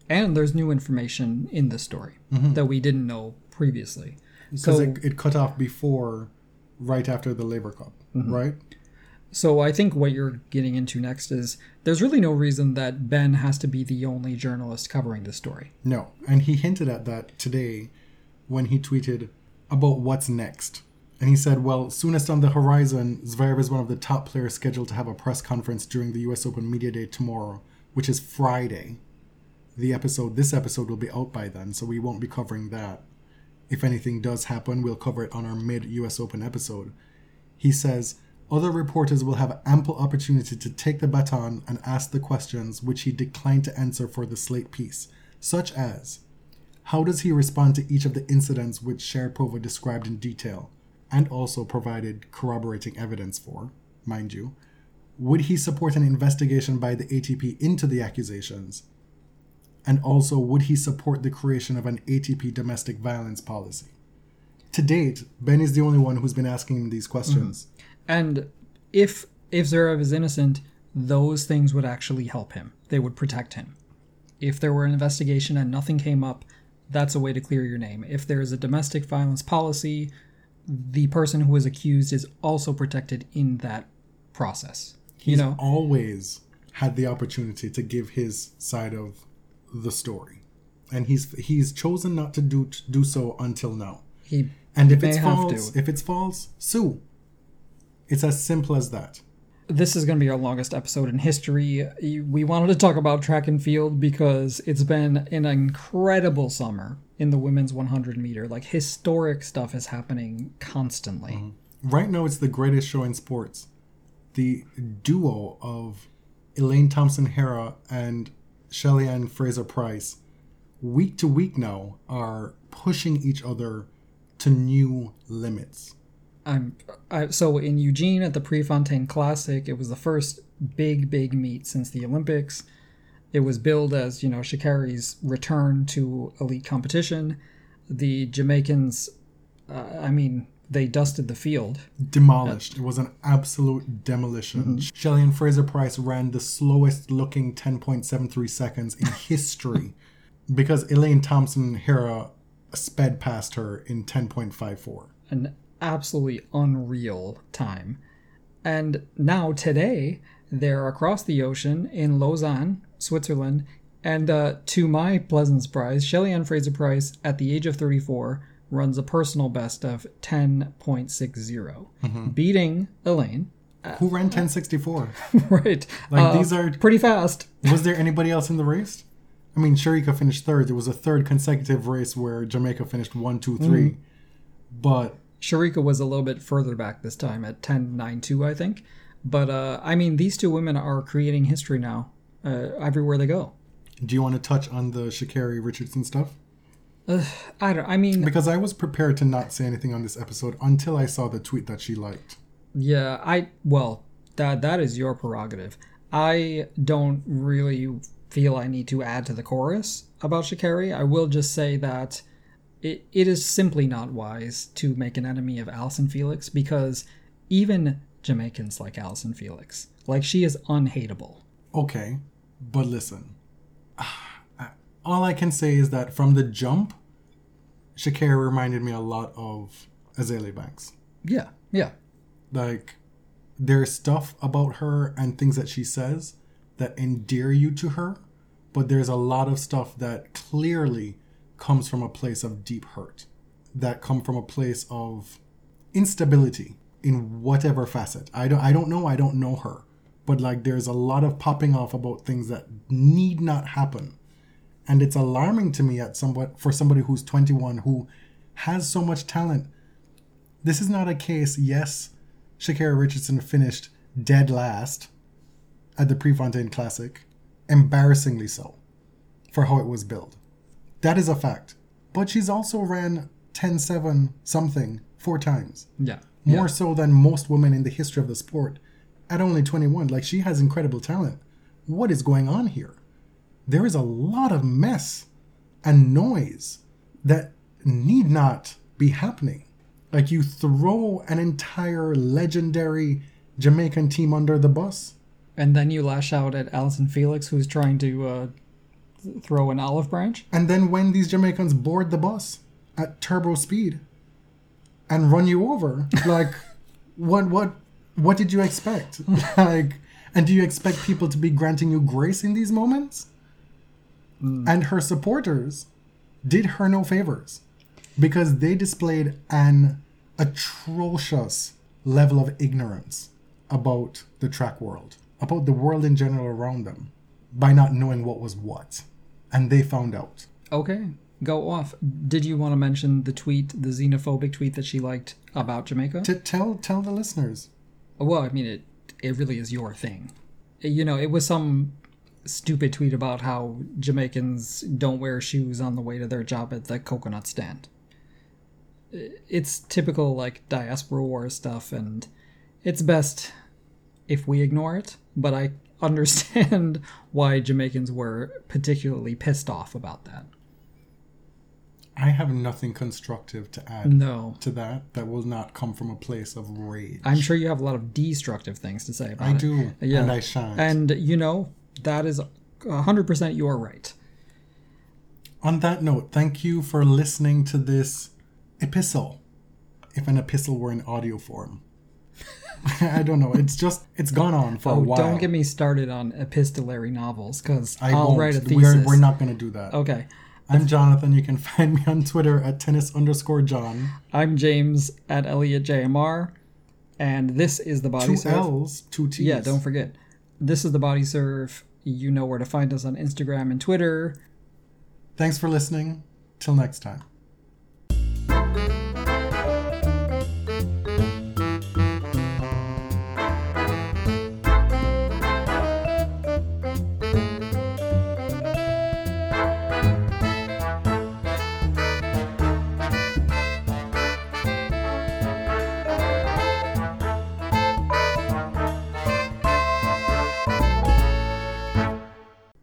And there's new information in this story mm-hmm. that we didn't know previously. Because So, it, it cut off before right after the Laver Cup, mm-hmm. right? so I think what you're getting into next is there's really no reason that Ben has to be the only journalist covering this story. No. And he hinted at that today when he tweeted about what's next. And he said, well, soonest on the horizon, Zverev is one of the top players scheduled to have a press conference during the US Open Media Day tomorrow, which is Friday. The episode, this episode will be out by then, so we won't be covering that. If anything does happen, we'll cover it on our mid US Open episode. He says, other reporters will have ample opportunity to take the baton and ask the questions which he declined to answer for the slate piece, such as how does he respond to each of the incidents which Sharypova described in detail and also provided corroborating evidence for, mind you? Would he support an investigation by the ATP into the accusations? And also, would he support the creation of an ATP domestic violence policy? To date, Ben is the only one who's been asking these questions. Mm-hmm. And if if Zverev is innocent, those things would actually help him. They would protect him. If there were an investigation and nothing came up, that's a way to clear your name. If there is a domestic violence policy, the person who is accused is also protected in that process. He's you know, always had the opportunity to give his side of the story, and he's he's chosen not to do to do so until now. he And if it's false, if it's false, sue. It's as simple as that. This is going to be our longest episode in history. We wanted to talk about track and field because it's been an incredible summer in the women's 100 meter. Like historic stuff is happening constantly. Mm-hmm. Right now, it's the greatest show in sports. The duo of Elaine Thompson Herah and Shelly Ann Fraser Pryce, week to week now, are pushing each other to new limits. I'm I, so in Eugene at the Prefontaine Classic. It was the first big, big meet since the Olympics. It was billed as you know Sha'Carri's return to elite competition. The Jamaicans, uh, I mean, they dusted the field. demolished. It was an absolute demolition. Shelly Ann Fraser Pryce ran the slowest looking 10.73 seconds in history because Elaine Thompson Herah sped past her in 10.54. an absolutely unreal time. And now, today, they're across the ocean in Lausanne, Switzerland. And uh, to my pleasant surprise, Shelly Ann Fraser Pryce, at the age of 34, runs a personal best of 10.60, Mm-hmm. beating Elaine. Who ran 1064? right. Like Uh, these are. pretty fast. Was there anybody else in the race? I mean, Shericka finished third. There was a third consecutive race where Jamaica finished one, two, three. Mm. But Shericka was a little bit further back this time at 10.92, I think. But uh, I mean, these two women are creating history now uh, everywhere they go. do you want to touch on the Sha'Carri Richardson stuff? I don't. I mean, Because I was prepared to not say anything on this episode until I saw the tweet that she liked. Yeah, I well, that that is your prerogative. I don't really feel I need to add to the chorus about Sha'Carri. I will just say that it, it is simply not wise to make an enemy of Allyson Felix because even Jamaicans like Allyson Felix. Like she is unhateable. Okay, but listen. Ah, all I can say is that from the jump, Sha'Carri reminded me a lot of Azealia Banks. Yeah, yeah. Like, there's stuff about her and things that she says that endear you to her, but there's a lot of stuff that clearly comes from a place of deep hurt, that come from a place of instability in whatever facet. I don't I don't know, I don't know her. But like there's a lot of popping off about things that need not happen. And it's alarming to me at somewhat for somebody who's 21 who has so much talent. This is not a case, yes, Sha'Carri Richardson finished dead last at the Prefontaine Classic, embarrassingly so for how it was billed. That is a fact. But she's also ran 10 7 something four times. Yeah. More so than most women in the history of the sport at only 21. Like, she has incredible talent. What is going on here? There is a lot of mess and noise that need not be happening. Like, you throw an entire legendary Jamaican team under the bus. And then you lash out at Allyson Felix who's trying to uh, throw an olive branch. And then when these Jamaicans board the bus at turbo speed and run you over, like what what what did you expect? like and do you expect people to be granting you grace in these moments? Hmm. And her supporters did her no favors because they displayed an atrocious level of ignorance about the track world, about the world in general around them, by not knowing what was what. And they found out. Okay, go off. Did you want to mention the tweet, the xenophobic tweet that she liked about Jamaica? To tell tell the listeners. Well, I mean, it it really is your thing. Eh, you know, it was some stupid tweet about how Jamaicans don't wear shoes on the way to their job at the coconut stand. Eh, it's typical like diaspora war stuff, and it's best if we ignore it. But I understand why Jamaicans were particularly pissed off about that. I have nothing constructive to add No, to that that will not come from a place of rage. I'm sure you have a lot of destructive things to say about I it. do, Yeah. and I shan't. And you know, that is 100% you are right. On that note, thank you for listening to this epistle. If an epistle were in audio form. I don't know. It's just it's gone on for a Oh, while. don't get me started on epistolary novels because I'll won't. write a thesis. We're, we're not going to do that. Okay. I'm Jonathan. You can find me on Twitter at tennis underscore John. I'm James at Elliot JMR, and this is the Body Two. L's, two T's. Yeah, don't forget. This is the Body Serve. You know where to find us on Instagram and Twitter. Thanks for listening. Till next time.